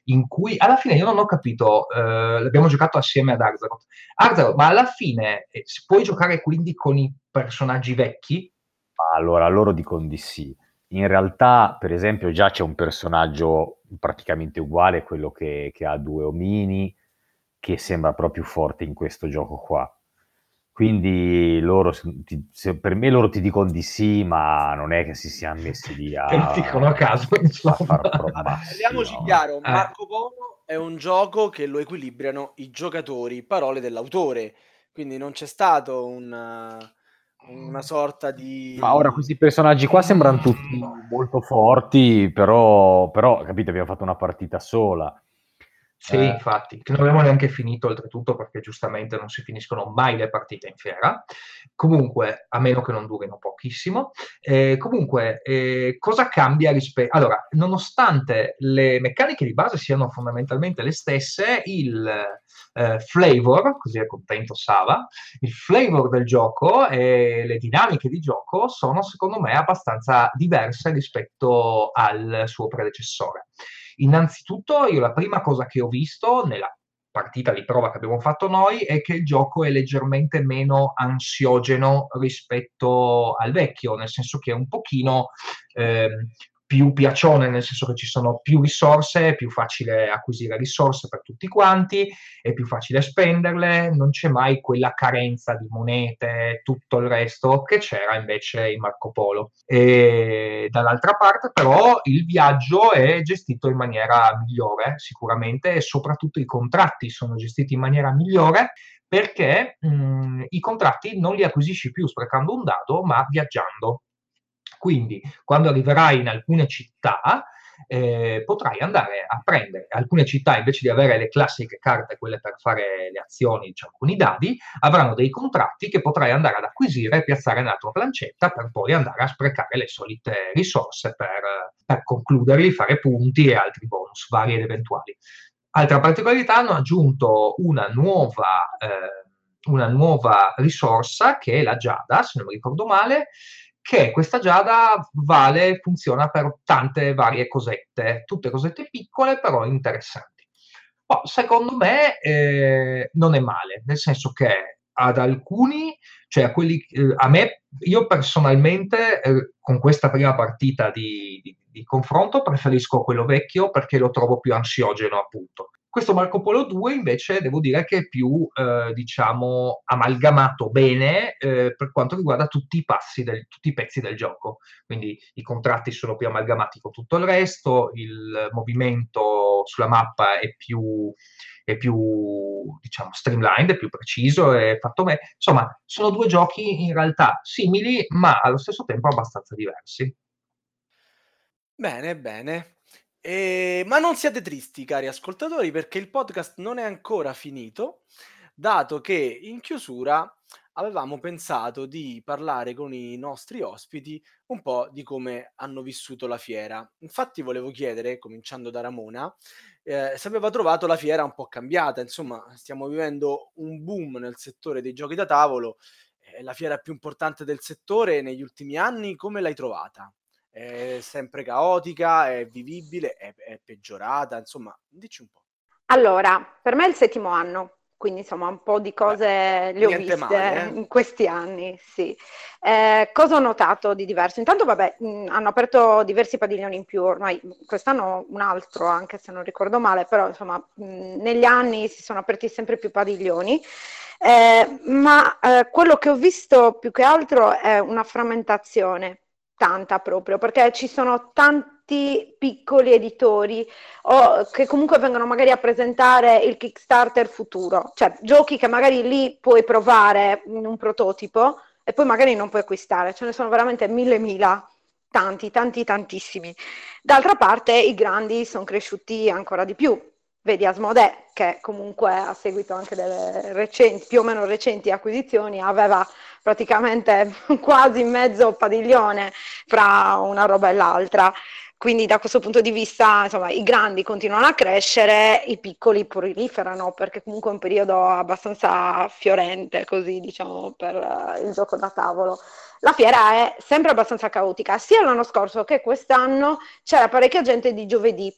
in cui alla fine io non ho capito, eh, l'abbiamo giocato assieme ad Arzaroth. Arzaroth, ma alla fine eh, si puoi giocare quindi con i personaggi vecchi? Allora, loro dicono di sì. In realtà, per esempio, già c'è un personaggio praticamente uguale a quello che, che ha due omini, che sembra proprio forte in questo gioco qua. Quindi loro, ti, se, per me loro ti dicono di sì, ma non è che si siano messi lì a... (laughs) dicono a caso, insomma. Parliamoci no. chiaro, eh. Marco Polo è un gioco che lo equilibrano i giocatori, parole dell'autore. Quindi non c'è stato un una sorta di... Ma ora questi personaggi qua sembrano tutti molto forti, però, però capite, abbiamo fatto una partita sola. Sì, eh. infatti, non abbiamo neanche finito oltretutto perché giustamente non si finiscono mai le partite in fiera. Comunque, a meno che non durino pochissimo. Eh, comunque, eh, cosa cambia rispetto... Allora, nonostante le meccaniche di base siano fondamentalmente le stesse, il eh, flavor, così è contento Sava, il flavor del gioco e le dinamiche di gioco sono secondo me abbastanza diverse rispetto al suo predecessore. Innanzitutto, io la prima cosa che ho visto nella partita di prova che abbiamo fatto noi è che il gioco è leggermente meno ansiogeno rispetto al vecchio, nel senso che è un pochino eh, più piacione, nel senso che ci sono più risorse, è più facile acquisire risorse per tutti quanti, è più facile spenderle, non c'è mai quella carenza di monete, tutto il resto che c'era invece in Marco Polo. E dall'altra parte però il viaggio è gestito in maniera migliore sicuramente e soprattutto i contratti sono gestiti in maniera migliore perché mh, i contratti non li acquisisci più sprecando un dado ma viaggiando quindi, quando arriverai in alcune città, eh, potrai andare a prendere alcune città invece di avere le classiche carte, quelle per fare le azioni, diciamo, con i dadi, avranno dei contratti che potrai andare ad acquisire e piazzare nella tua plancetta per poi andare a sprecare le solite risorse per, per concluderli, fare punti e altri bonus vari ed eventuali. Altra particolarità, hanno aggiunto una nuova, eh, una nuova risorsa che è la Giada, se non mi ricordo male, che questa giada vale, funziona per tante varie cosette, tutte cosette piccole però interessanti. Oh, secondo me eh, non è male, nel senso che ad alcuni, cioè a quelli, eh, a me, io personalmente eh, con questa prima partita di, di, di confronto preferisco quello vecchio perché lo trovo più ansiogeno appunto. Questo Marco Polo 2 invece devo dire che è più, eh, diciamo, amalgamato bene eh, per quanto riguarda tutti i passi, del, tutti i pezzi del gioco. Quindi i contratti sono più amalgamati con tutto il resto, il movimento sulla mappa è più, è più diciamo, streamlined, è più preciso, è fatto bene. Insomma, sono due giochi in realtà simili, ma allo stesso tempo abbastanza diversi. Bene, bene. Ehm, ma non siate tristi cari ascoltatori, perché il podcast non è ancora finito, dato che in chiusura avevamo pensato di parlare con i nostri ospiti un po' di come hanno vissuto la fiera. Infatti volevo chiedere, cominciando da Ramona, ehm, se aveva trovato la fiera un po' cambiata. Insomma, stiamo vivendo un boom nel settore dei giochi da tavolo, è la fiera più importante del settore negli ultimi anni, come l'hai trovata? È sempre caotica, è vivibile, è, è peggiorata, insomma, dici un po'. Allora, per me è il settimo anno, quindi insomma un po' di cose Beh, le ho viste male, eh? in questi anni, sì. Eh, cosa ho notato di diverso? Intanto, vabbè, mh, hanno aperto diversi padiglioni in più, ormai quest'anno un altro, anche se non ricordo male, però insomma mh, negli anni si sono aperti sempre più padiglioni. Eh, ma eh, quello che ho visto più che altro è una frammentazione tanta proprio, perché ci sono tanti piccoli editori o, che comunque vengono magari a presentare il Kickstarter futuro, cioè giochi che magari lì puoi provare in un prototipo e poi magari non puoi acquistare, ce ne sono veramente mille mila, tanti, tanti, tantissimi. D'altra parte i grandi sono cresciuti ancora di più, vedi Asmodee che comunque a seguito anche delle recenti, più o meno recenti acquisizioni aveva praticamente (laughs) quasi mezzo padiglione fra una roba e l'altra. Quindi da questo punto di vista, insomma, i grandi continuano a crescere, i piccoli proliferano, perché comunque è un periodo abbastanza fiorente, così diciamo, per uh, il gioco da tavolo. La fiera è sempre abbastanza caotica, sia l'anno scorso che quest'anno c'era parecchia gente di giovedì.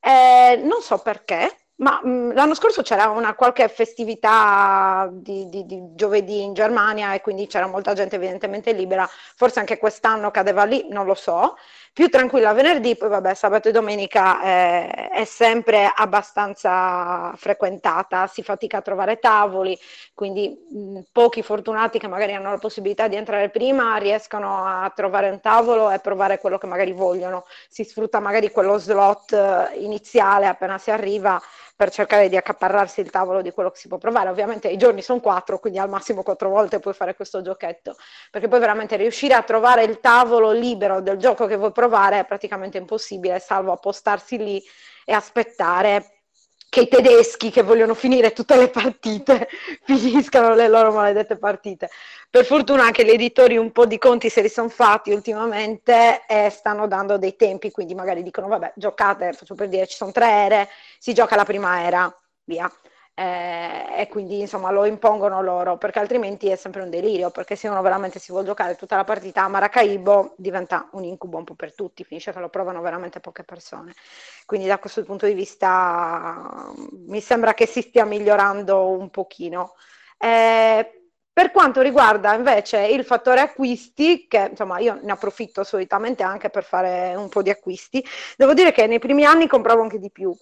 Eh, non so perché, ma mh, mm, l'anno scorso c'era una qualche festività di, di, di, giovedì in Germania e quindi c'era molta gente evidentemente libera, forse anche quest'anno cadeva lì, non lo so. Più tranquilla venerdì, poi vabbè, sabato e domenica eh, è sempre abbastanza frequentata, si fatica a trovare tavoli, quindi mh, mm, pochi fortunati che magari hanno la possibilità di entrare prima riescono a trovare un tavolo e provare quello che magari vogliono. Si sfrutta magari quello slot eh, iniziale appena si arriva per cercare di accaparrarsi il tavolo di quello che si può provare. Ovviamente i giorni sono quattro, quindi al massimo quattro volte puoi fare questo giochetto, perché poi veramente riuscire a trovare il tavolo libero del gioco che vuoi provare è praticamente impossibile, salvo appostarsi lì e aspettare che i tedeschi che vogliono finire tutte le partite (laughs) finiscano le loro maledette partite. Per fortuna anche gli editori un po' di conti se li sono fatti ultimamente e stanno dando dei tempi, quindi magari dicono vabbè giocate, faccio per dire ci sono tre ere, si gioca la prima era, via eh, e quindi insomma lo impongono loro perché altrimenti è sempre un delirio perché se uno veramente si vuole giocare tutta la partita a Maracaibo diventa un incubo un po' per tutti finisce che lo provano veramente poche persone quindi da questo punto di vista mi sembra che si stia migliorando un pochino eh, Per quanto riguarda invece il fattore acquisti, che insomma io ne approfitto solitamente anche per fare un po' di acquisti, devo dire che nei primi anni compravo anche di più.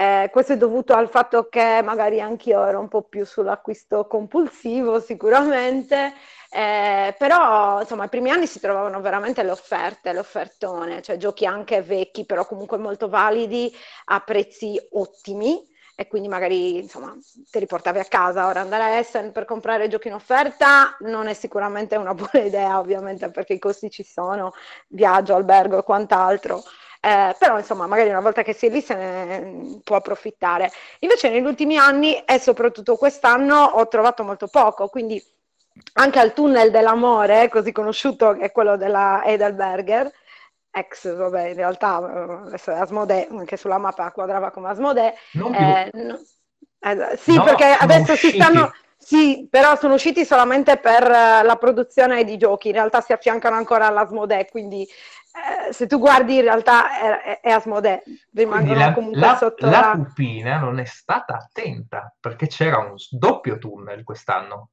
Eh, questo è dovuto al fatto che magari anch'io ero un po' più sull'acquisto compulsivo sicuramente, eh, però insomma i primi anni si trovavano veramente le offerte, le offertone, cioè giochi anche vecchi però comunque molto validi a prezzi ottimi e quindi magari insomma ti riportavi a casa. Ora andare a Essen per comprare giochi in offerta non è sicuramente una buona (laughs) idea, ovviamente perché i costi ci sono, viaggio, albergo e quant'altro. Eh, però insomma magari una volta che si è lì se ne può approfittare. Invece negli ultimi anni e soprattutto quest'anno ho trovato molto poco, quindi anche al tunnel dell'amore, così conosciuto che è quello della Edelberger, ex, vabbè, in realtà eh, adesso è Asmodee, anche sulla mappa quadrava come Asmodee. Eh, no, eh, sì, no, perché adesso usciti. si stanno... Sì, però sono usciti solamente per uh, la produzione di giochi, in realtà si affiancano ancora all'Asmodee, quindi eh, se tu guardi in realtà è, è Asmodee, rimangono la, comunque la, sotto la... La pupina non è stata attenta, perché c'era un doppio tunnel quest'anno.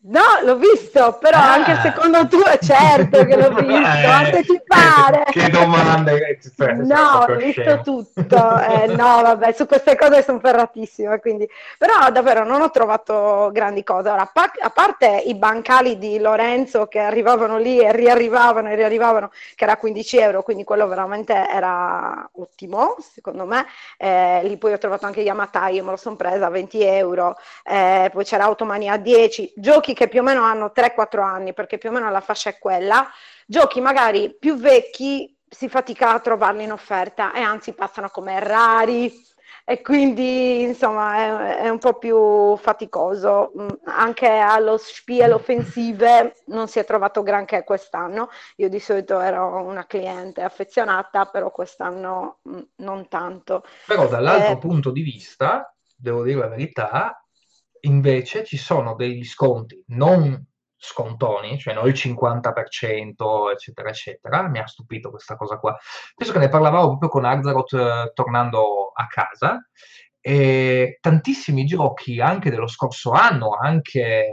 No, l'ho visto, però ah. anche secondo tu è certo che l'ho (laughs) visto, eh, ti pare. Che domande? (laughs) Cioè, no, ho visto tutto. Eh, no, vabbè, su queste cose sono ferratissima, quindi... Però davvero non ho trovato grandi cose. Ora, a parte i bancali di Lorenzo che arrivavano lì e riarrivavano e riarrivavano, che era 15 euro, quindi quello veramente era ottimo, secondo me. Eh, lì poi ho trovato anche Yamatai, io me lo sono presa a 20 euro, eh, poi c'era Automania a 10, giochi che più o meno hanno 3-4 anni, perché più o meno la fascia è quella, giochi magari più vecchi si fatica a trovarli in offerta e anzi passano come rari e quindi insomma è, è un po' più faticoso. Mm, anche allo spiel offensive non si è trovato granché quest'anno. Io di solito ero una cliente affezionata, però quest'anno mm, non tanto. Però dall'altro eh, punto di vista, devo dire la verità, invece ci sono degli sconti non scontoni, cioè non il 50%, eccetera, eccetera. Mi ha stupito questa cosa qua. Penso che ne parlavamo proprio con Arzarot eh, tornando a casa. E tantissimi giochi anche dello scorso anno, anche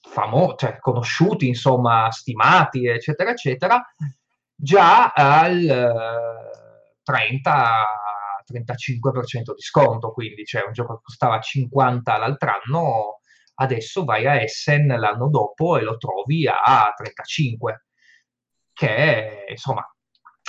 famosi, cioè conosciuti, insomma, stimati, eccetera, eccetera, già al 30 eh, 35% di sconto, quindi c'è cioè un gioco che costava 50 l'altro anno, adesso vai a Essen l'anno dopo e lo trovi a 35, che insomma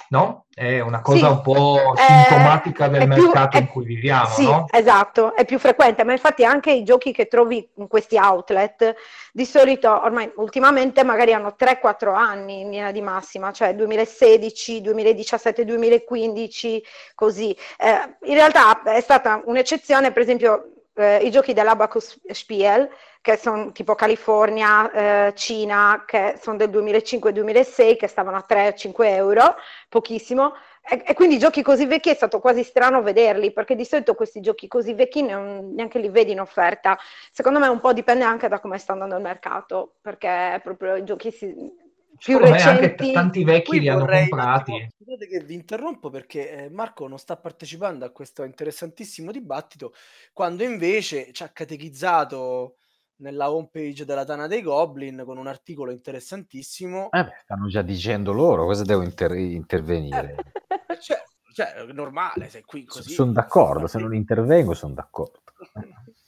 no? È una cosa sì, un po' sintomatica del mercato più, in cui viviamo, sì, no? esatto, è più frequente, ma infatti anche i giochi che trovi in questi outlet, di solito ormai ultimamente magari hanno 3-4 anni in linea di massima, cioè 2016, 2017, 2015, così. Eh, in realtà è stata un'eccezione, per esempio, eh, i giochi dell'Abacus Spiel, che sono tipo California, eh, Cina, che sono del 2005-2006, che stavano a 3-5 euro, pochissimo. E, e, quindi giochi così vecchi è stato quasi strano vederli, perché di solito questi giochi così vecchi non, neanche li vedi in offerta. Secondo me un po' dipende anche da come sta andando il mercato, perché proprio i giochi si, più recenti. Anche tanti vecchi li hanno comprati. Scusate che vi interrompo perché eh, Marco non sta partecipando a questo interessantissimo dibattito, quando invece ci ha catechizzato nella homepage della Tana dei Goblin con un articolo interessantissimo. Eh beh, stanno già dicendo loro, cosa devo inter- intervenire? Eh, (laughs) cioè, cioè, normale, sei qui così. Sono d'accordo, se non intervengo sono d'accordo. (laughs)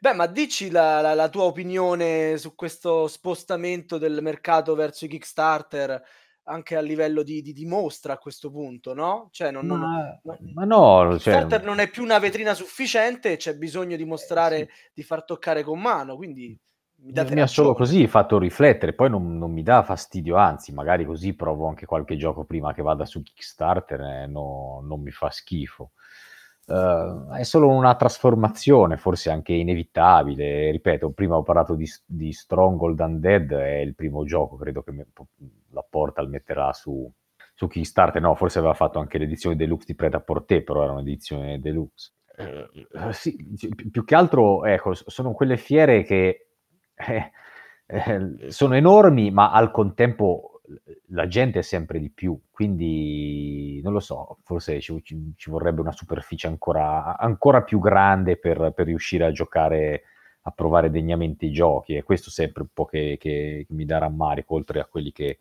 Beh, ma dici la, la, la, tua opinione su questo spostamento del mercato verso i Kickstarter anche a livello di, di, di mostra a questo punto, no? Cioè, non, ma, non, ma no, Kickstarter cioè... non è più una vetrina sufficiente, c'è bisogno di mostrare, eh, sì. di far toccare con mano, quindi mi, mi ha solo così fatto riflettere, poi non, non, mi dà fastidio, anzi, magari così provo anche qualche gioco prima che vada su Kickstarter e no, non mi fa schifo. Uh, è solo una trasformazione, forse anche inevitabile. Ripeto, prima ho parlato di, di Stronghold Undead, è il primo gioco, credo che me, la Portal metterà su, su Kickstarter. No, forse aveva fatto anche l'edizione deluxe di Preda Porté, però era un'edizione deluxe. Uh, sì, più che altro, ecco, sono quelle fiere che eh, eh, sono enormi, ma al contempo la gente è sempre di più, quindi non lo so, forse ci, ci vorrebbe una superficie ancora, ancora più grande per, per, riuscire a giocare a provare degnamente i giochi e questo sempre un po' che, che, che mi dà rammarico, oltre a quelli che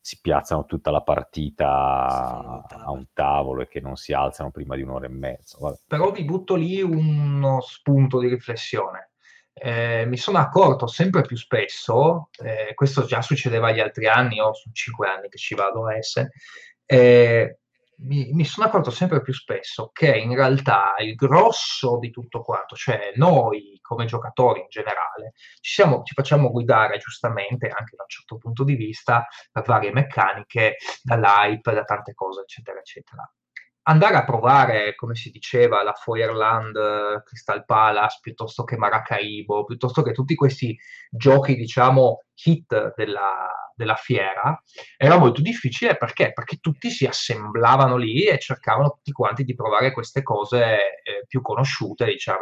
si piazzano tutta la partita a un tavolo e che non si alzano prima di un'ora e mezza. Vabbè. Però vi butto lì uno spunto di riflessione. Eh, mi sono accorto sempre più spesso, eh, questo già succedeva agli altri anni, io sono cinque anni che ci vado a Essen, eh, mi, mi, sono accorto sempre più spesso che in realtà il grosso di tutto quanto, cioè noi come giocatori in generale, ci, siamo, ci facciamo guidare giustamente anche da un certo punto di vista per varie meccaniche, dall'hype, da tante cose, eccetera, eccetera andare a provare, come si diceva, la Feuerland, Crystal Palace, piuttosto che Maracaibo, piuttosto che tutti questi giochi, diciamo, hit della, della fiera, era molto difficile perché? Perché tutti si assemblavano lì e cercavano tutti quanti di provare queste cose eh, più conosciute, diciamo.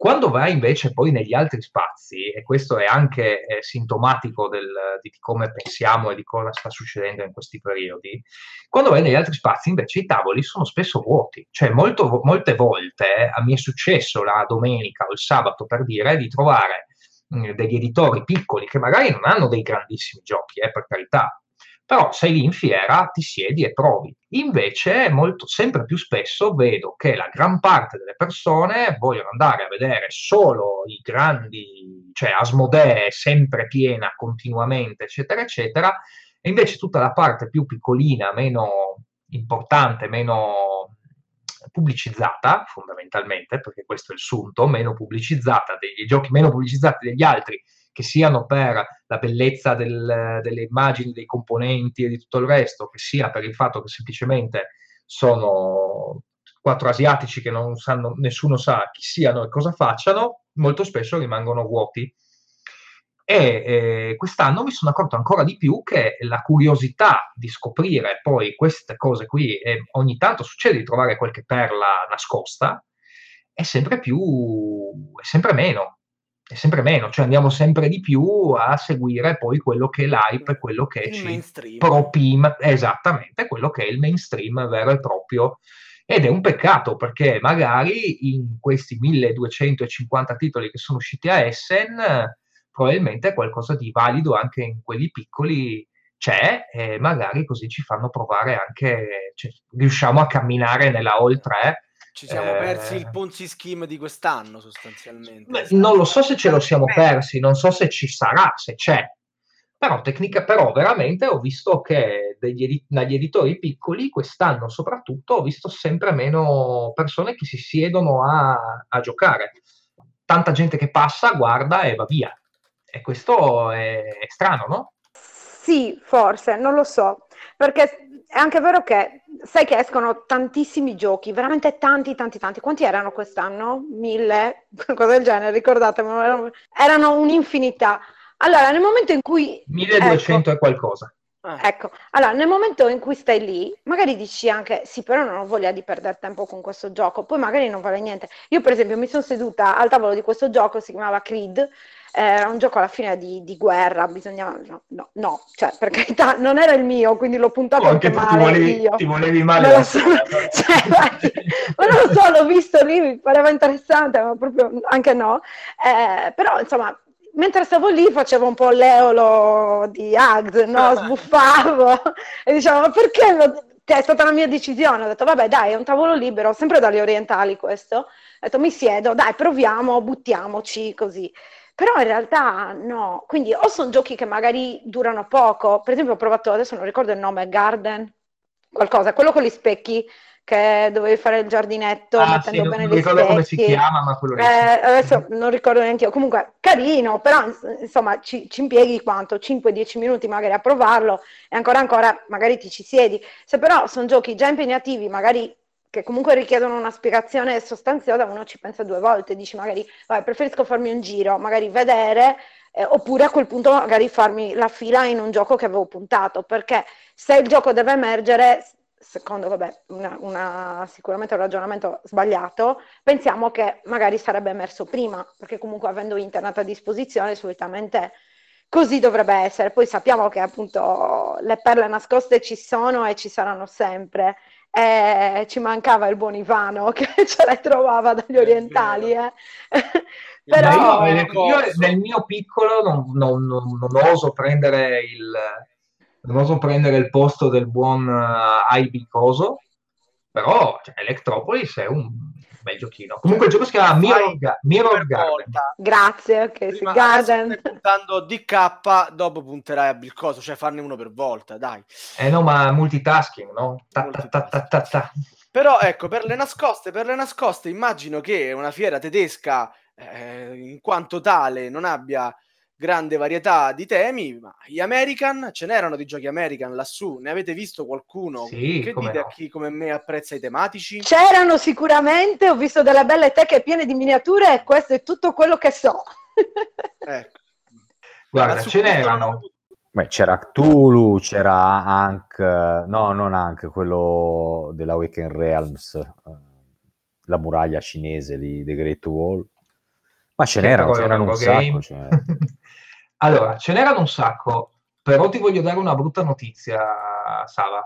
Quando vai invece poi negli altri spazi, e questo è anche eh, sintomatico del, di come pensiamo e di cosa sta succedendo in questi periodi, quando vai negli altri spazi invece i tavoli sono spesso vuoti, cioè molto, molte volte eh, mi è successo la domenica o il sabato per dire di trovare mh, degli editori piccoli che magari non hanno dei grandissimi giochi, eh, per carità, però sei lì in fiera, ti siedi e provi. Invece, molto, sempre più spesso vedo che la gran parte delle persone vogliono andare a vedere solo i grandi, cioè Asmodee sempre piena continuamente, eccetera, eccetera, e invece tutta la parte più piccolina, meno importante, meno pubblicizzata, fondamentalmente, perché questo è il sunto, meno pubblicizzata degli giochi meno pubblicizzati degli altri che siano per la bellezza del, delle immagini, dei componenti e di tutto il resto, che sia per il fatto che semplicemente sono quattro asiatici che non sanno, nessuno sa chi siano e cosa facciano, molto spesso rimangono vuoti. E eh, quest'anno mi sono accorto ancora di più che la curiosità di scoprire poi queste cose qui, e ogni tanto succede di trovare qualche perla nascosta, è sempre più, è sempre meno sempre meno, cioè andiamo sempre di più a seguire poi quello che è l'hype, quello che il ci mainstream. esattamente, quello che è il mainstream vero e proprio. Ed è un peccato perché magari in questi 1250 titoli che sono usciti a Essen, probabilmente qualcosa di valido anche in quelli piccoli c'è e magari così ci fanno provare anche, cioè, riusciamo a camminare nella All 3 ci siamo persi il eh. Ponzi Scheme di quest'anno sostanzialmente. Beh, non lo so se ce lo siamo persi, non so se ci sarà, se c'è. Però, tecnica, però veramente ho visto che degli, dagli editori piccoli quest'anno soprattutto ho visto sempre meno persone che si siedono a, a giocare. Tanta gente che passa, guarda e va via. E questo è, è strano, no? Sì, forse, non lo so. Perché è anche vero che sai che escono tantissimi giochi, veramente tanti, tanti, tanti. Quanti erano quest'anno? Mille? (laughs) Qualcosa del genere, ricordatemi, erano, erano un'infinità. Allora, nel momento in cui... 1200 ecco, e qualcosa. Eh. Ecco, allora nel momento in cui stai lì, magari dici anche sì, però non ho voglia di perdere tempo con questo gioco, poi magari non vale niente. Io, per esempio, mi sono seduta al tavolo di questo gioco, si chiamava Creed, era un gioco alla fine di, di guerra, bisognava... No, no, no, cioè per carità non era il mio, quindi l'ho puntato oh, anche, male. Ti volevi, io. ti volevi male. So, (laughs) cioè, ma non lo so, l'ho visto lì, mi pareva interessante, ma proprio anche no. Eh, però insomma, mentre stavo lì facevo un po' l'eolo di Ags, no? (laughs) Sbuffavo (laughs) e dicevo, ma perché? Lo... Cioè, è stata la mia decisione. Ho detto, vabbè, dai, è un tavolo libero, sempre dalle orientali questo. Ho detto, mi siedo, dai, proviamo, buttiamoci così. Però in realtà no, quindi o sono giochi che magari durano poco, per esempio ho provato, adesso non ricordo il nome, Garden, qualcosa, quello con gli specchi, che dovevi fare il giardinetto ah, mettendo sì, bene non, non ricordo come si chiama, ma quello eh, adesso non ricordo neanche io. Comunque carino, però insomma ci, ci impieghi quanto? 5-10 minuti magari a provarlo e ancora ancora magari ti ci siedi. Se però sono giochi già impegnativi, magari che comunque richiedono una spiegazione sostanziosa, uno ci pensa due volte, dici magari vabbè, preferisco farmi un giro, magari vedere, eh, oppure a quel punto magari farmi la fila in un gioco che avevo puntato, perché se il gioco deve emergere, secondo vabbè, una, una, sicuramente un ragionamento sbagliato, pensiamo che magari sarebbe emerso prima, perché comunque avendo internet a disposizione solitamente così dovrebbe essere. Poi sappiamo che appunto le perle nascoste ci sono e ci saranno sempre eh, ci mancava il buon Ivano che (laughs) ce le trovava dagli orientali. Eh. Però... Io, io, nel mio piccolo non, non, non, non, oso prendere il non oso prendere il posto del buon uh, Ibi Coso però cioè, Electropolis è un bel giochino. Comunque il gioco si chiama Mirror, Ga- Mirror Garden. Grazie, ok, Prima, Garden. Stai puntando DK, dopo punterai a Bilcoso, cioè farne uno per volta, dai. Eh no, ma multitasking, no? Ta, ta, ta, Però ecco, per le nascoste, per le nascoste immagino che una fiera tedesca eh, in quanto tale non abbia grande varietà di temi, ma gli American, ce n'erano di giochi American lassù, ne avete visto qualcuno? Sì, che dite no. a chi come me apprezza i tematici? C'erano sicuramente, ho visto delle belle teche piene di miniature e questo è tutto quello che so. (laughs) ecco. Guarda, ce n'erano. Beh, c'era Cthulhu, c'era anche, no, non anche quello della Weekend Realms, eh, la muraglia cinese di The Great Wall. Ma ce n'erano, c'erano un sacco. Cioè... (laughs) allora, ce n'erano un sacco, però ti voglio dare una brutta notizia, Sava.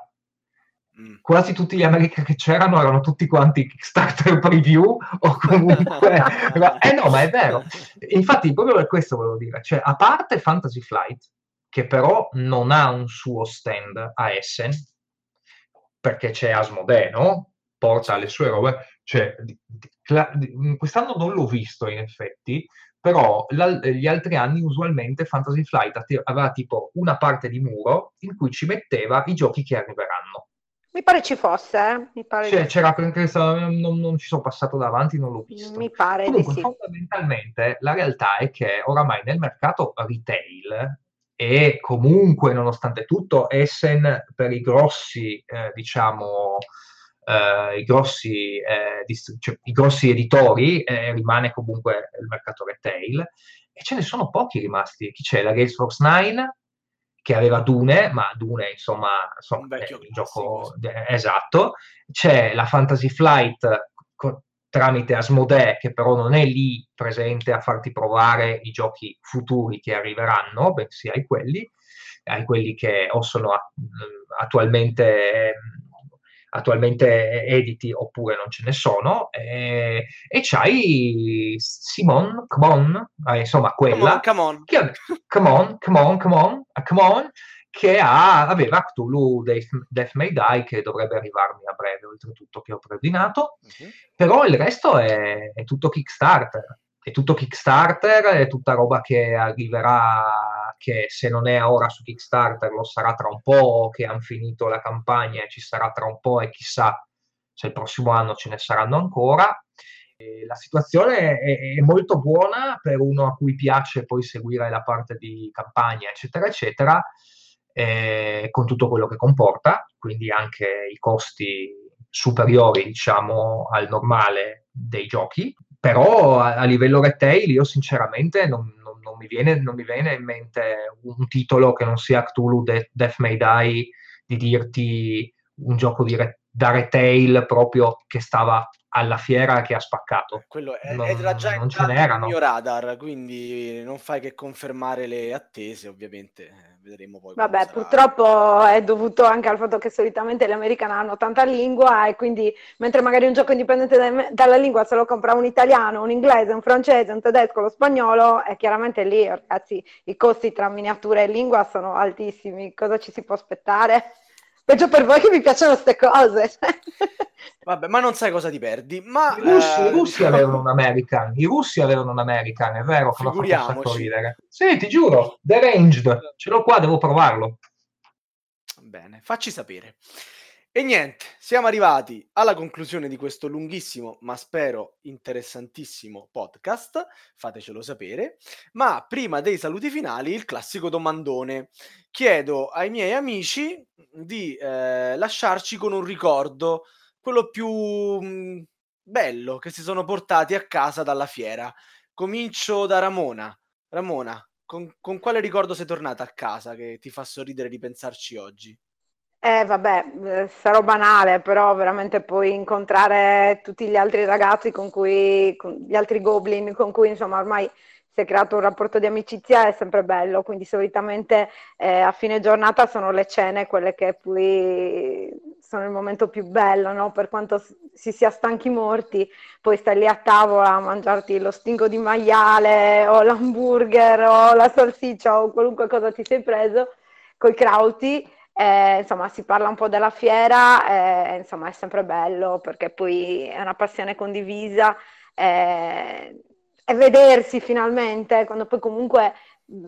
Mm. Quasi tutti gli America che c'erano erano tutti quanti Kickstarter (laughs) preview o comunque... (laughs) eh no, ma è vero. Infatti, proprio per questo volevo dire, cioè, a parte Fantasy Flight, che però non ha un suo stand a Essen, perché c'è Asmodee, no? Porta le sue robe, cioè, quest'anno non l'ho visto in effetti, però gli altri anni usualmente Fantasy Flight aveva tipo una parte di muro in cui ci metteva i giochi che arriveranno. Mi pare ci fosse, eh? Mi pare cioè, c'era, non, non, ci sono passato davanti, non l'ho visto. Mi pare Comunque, sì. fondamentalmente, la realtà è che oramai nel mercato retail e comunque, nonostante tutto, Essen per i grossi, eh, diciamo, eh, i, grossi, eh, dist- cioè, i, grossi, editori eh, rimane comunque il mercato retail e ce ne sono pochi rimasti. Chi c'è? La Games Force 9 che aveva Dune, ma Dune insomma, insomma è il gioco de- esatto. C'è la Fantasy Flight co- tramite Asmodee che però non è lì presente a farti provare i giochi futuri che arriveranno, bensì ai quelli, ai quelli che o sono a- attualmente attualmente editi oppure non ce ne sono, e, e c'hai Simon, come on, eh, insomma quella, come on, che, come on, come on, come on, come on, che ha, aveva Cthulhu Death, Death May Die che dovrebbe arrivarmi a breve oltretutto che ho preordinato, uh-huh. però il resto è, è tutto Kickstarter. È tutto Kickstarter, è tutta roba che arriverà, che se non è ora su Kickstarter lo sarà tra un po', che hanno finito la campagna e ci sarà tra un po' e chissà se il prossimo anno ce ne saranno ancora. E la situazione è, è, molto buona per uno a cui piace poi seguire la parte di campagna, eccetera, eccetera, eh, con tutto quello che comporta, quindi anche i costi superiori, diciamo, al normale dei giochi, però a, a livello retail io sinceramente non, non, mi viene, non, mi viene, in mente un titolo che non sia Cthulhu De- Death May Die di dirti un gioco di re- da retail proprio che stava alla fiera che ha spaccato. Quello è, non, era già non ce n'erano. il mio radar, quindi non fai che confermare le attese, ovviamente. Eh, vedremo poi. Vabbè, purtroppo è dovuto anche al fatto che solitamente gli americani hanno tanta lingua e quindi mentre magari un gioco indipendente da, dalla lingua se lo compra un italiano, un inglese, un francese, un tedesco, lo spagnolo, è chiaramente lì, ragazzi, i costi tra miniatura e lingua sono altissimi. Cosa ci si può aspettare? Peggio per voi che vi piacciono queste cose. (laughs) Vabbè, ma non sai cosa ti perdi. Ma, I russi, eh, i russi avevano un American, i russi avevano un American, è vero che Figuriamoci. ridere. Sì, ti giuro, The Ranged, ce l'ho qua, devo provarlo. Bene, facci sapere. E niente, siamo arrivati alla conclusione di questo lunghissimo, ma spero interessantissimo podcast, fatecelo sapere. Ma prima dei saluti finali, il classico domandone. Chiedo ai miei amici di eh, lasciarci con un ricordo, quello più mh, mm, bello che si sono portati a casa dalla fiera. Comincio da Ramona. Ramona, con, con quale ricordo sei tornata a casa che ti fa sorridere di pensarci oggi? Eh, vabbè, eh, sarò banale, però veramente puoi incontrare tutti gli altri ragazzi con cui, con gli altri goblin con cui insomma ormai si è creato un rapporto di amicizia, è sempre bello, quindi solitamente eh, a fine giornata sono le cene quelle che puoi sono il momento più bello, no? Per quanto si sia stanchi morti, poi stai lì a tavola a mangiarti lo stingo di maiale o l'hamburger o la salsiccia o qualunque cosa ti sei preso coi crauti. Eh, insomma, si parla un po' della fiera, eh, insomma, è sempre bello perché poi è una passione condivisa eh, e vedersi finalmente quando poi comunque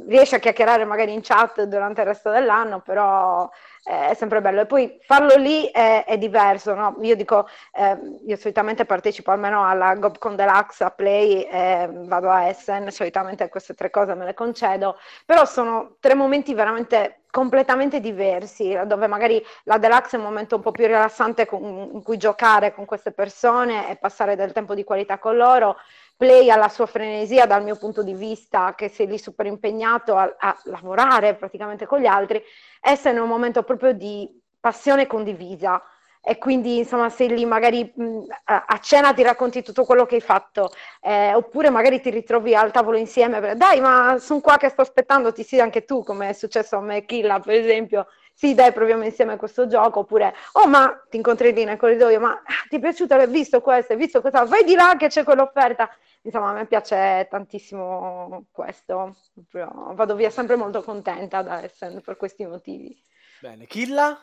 riesci a chiacchierare magari in chat durante il resto dell'anno, però eh, è sempre bello. E poi farlo lì è, è diverso, no? Io dico, eh, io solitamente partecipo almeno alla GobCon Deluxe, a Play, eh, vado a Essen, solitamente queste tre cose me le concedo, però sono tre momenti veramente completamente diversi, dove magari la Deluxe è un momento un po' più rilassante con, in cui giocare con queste persone e passare del tempo di qualità con loro. Play ha la sua frenesia dal mio punto di vista, che sei lì super impegnato a, a lavorare praticamente con gli altri, Essen è un momento proprio di passione condivisa e quindi insomma sei lì magari mh, a cena ti racconti tutto quello che hai fatto eh, oppure magari ti ritrovi al tavolo insieme dai ma sono qua che sto aspettando ti sì anche tu come è successo a me Killa per esempio. Sì dai proviamo insieme questo gioco oppure oh ma ti incontri lì nel corridoio ma ti è piaciuto? Hai visto questo? Hai visto questo vai di là che c'è quell'offerta insomma a me piace tantissimo questo vado via sempre molto contenta da Essen per questi motivi. Bene Killa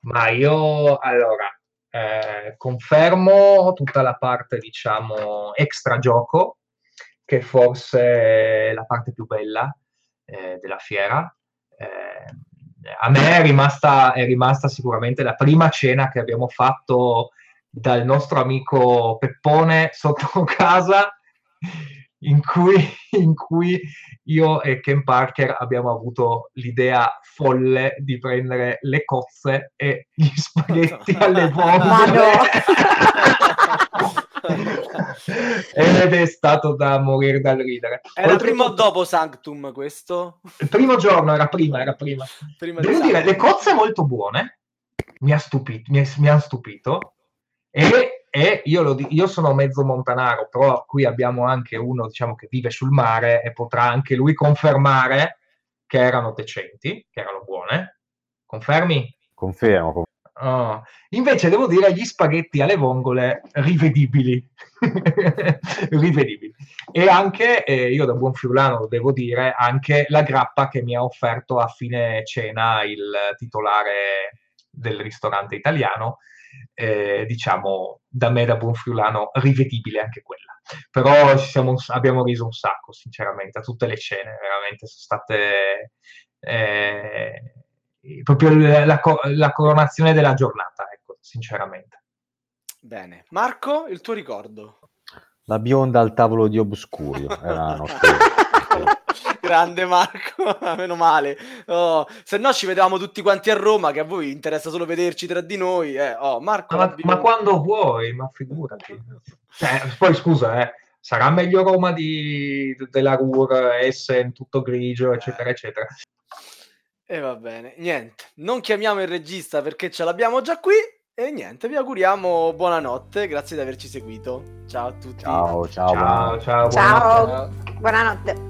ma io allora eh, confermo tutta la parte, diciamo, extra gioco, che forse è la parte più bella eh, della fiera. Eh, a me è rimasta, è rimasta sicuramente la prima cena che abbiamo fatto dal nostro amico Peppone sotto (laughs) casa in cui, (laughs) in cui io e Ken Parker abbiamo avuto l'idea folle di prendere le cozze e gli spaghetti (laughs) alle vongole. (laughs) Ed è stato da morire dal ridere. Era Oltre prima o dopo Sanctum questo? Il primo giorno, era prima, era prima. prima Devo dire, le cozze molto buone, mi ha stupito, mi, mi ha stupito e e io, lo, io, sono mezzo montanaro, però qui abbiamo anche uno diciamo, che vive sul mare e potrà anche lui confermare che erano decenti, che erano buone. Confermi? Confermo. Oh. Invece devo dire gli spaghetti alle vongole rivedibili. (laughs) rivedibili. E anche, eh, io da buon friulano devo dire, anche la grappa che mi ha offerto a fine cena il titolare del ristorante italiano, eh, diciamo, da me da buon friulano, rivedibile anche quella. Però siamo, abbiamo riso un sacco, sinceramente, a tutte le scene, veramente sono state eh, proprio la, la, la, coronazione della giornata, ecco, sinceramente. Bene. Marco, il tuo ricordo? La bionda al tavolo di Obscurio, era nostra... (laughs) (laughs) Grande Marco, (laughs) meno male. Oh, se no ci vedevamo tutti quanti a Roma, che a voi interessa solo vederci tra di noi. Eh. Oh, Marco, ma, ma, quando vuoi, ma figurati. Cioè, poi scusa, eh, sarà meglio Roma di, della Ruhr, Essen, tutto grigio, eccetera, eh. eccetera. E va bene, niente, non chiamiamo il regista perché ce l'abbiamo già qui. E niente, vi auguriamo buonanotte, grazie di averci seguito. Ciao a tutti. Ciao, ciao, ciao. Ciao, ciao buonanotte. buonanotte.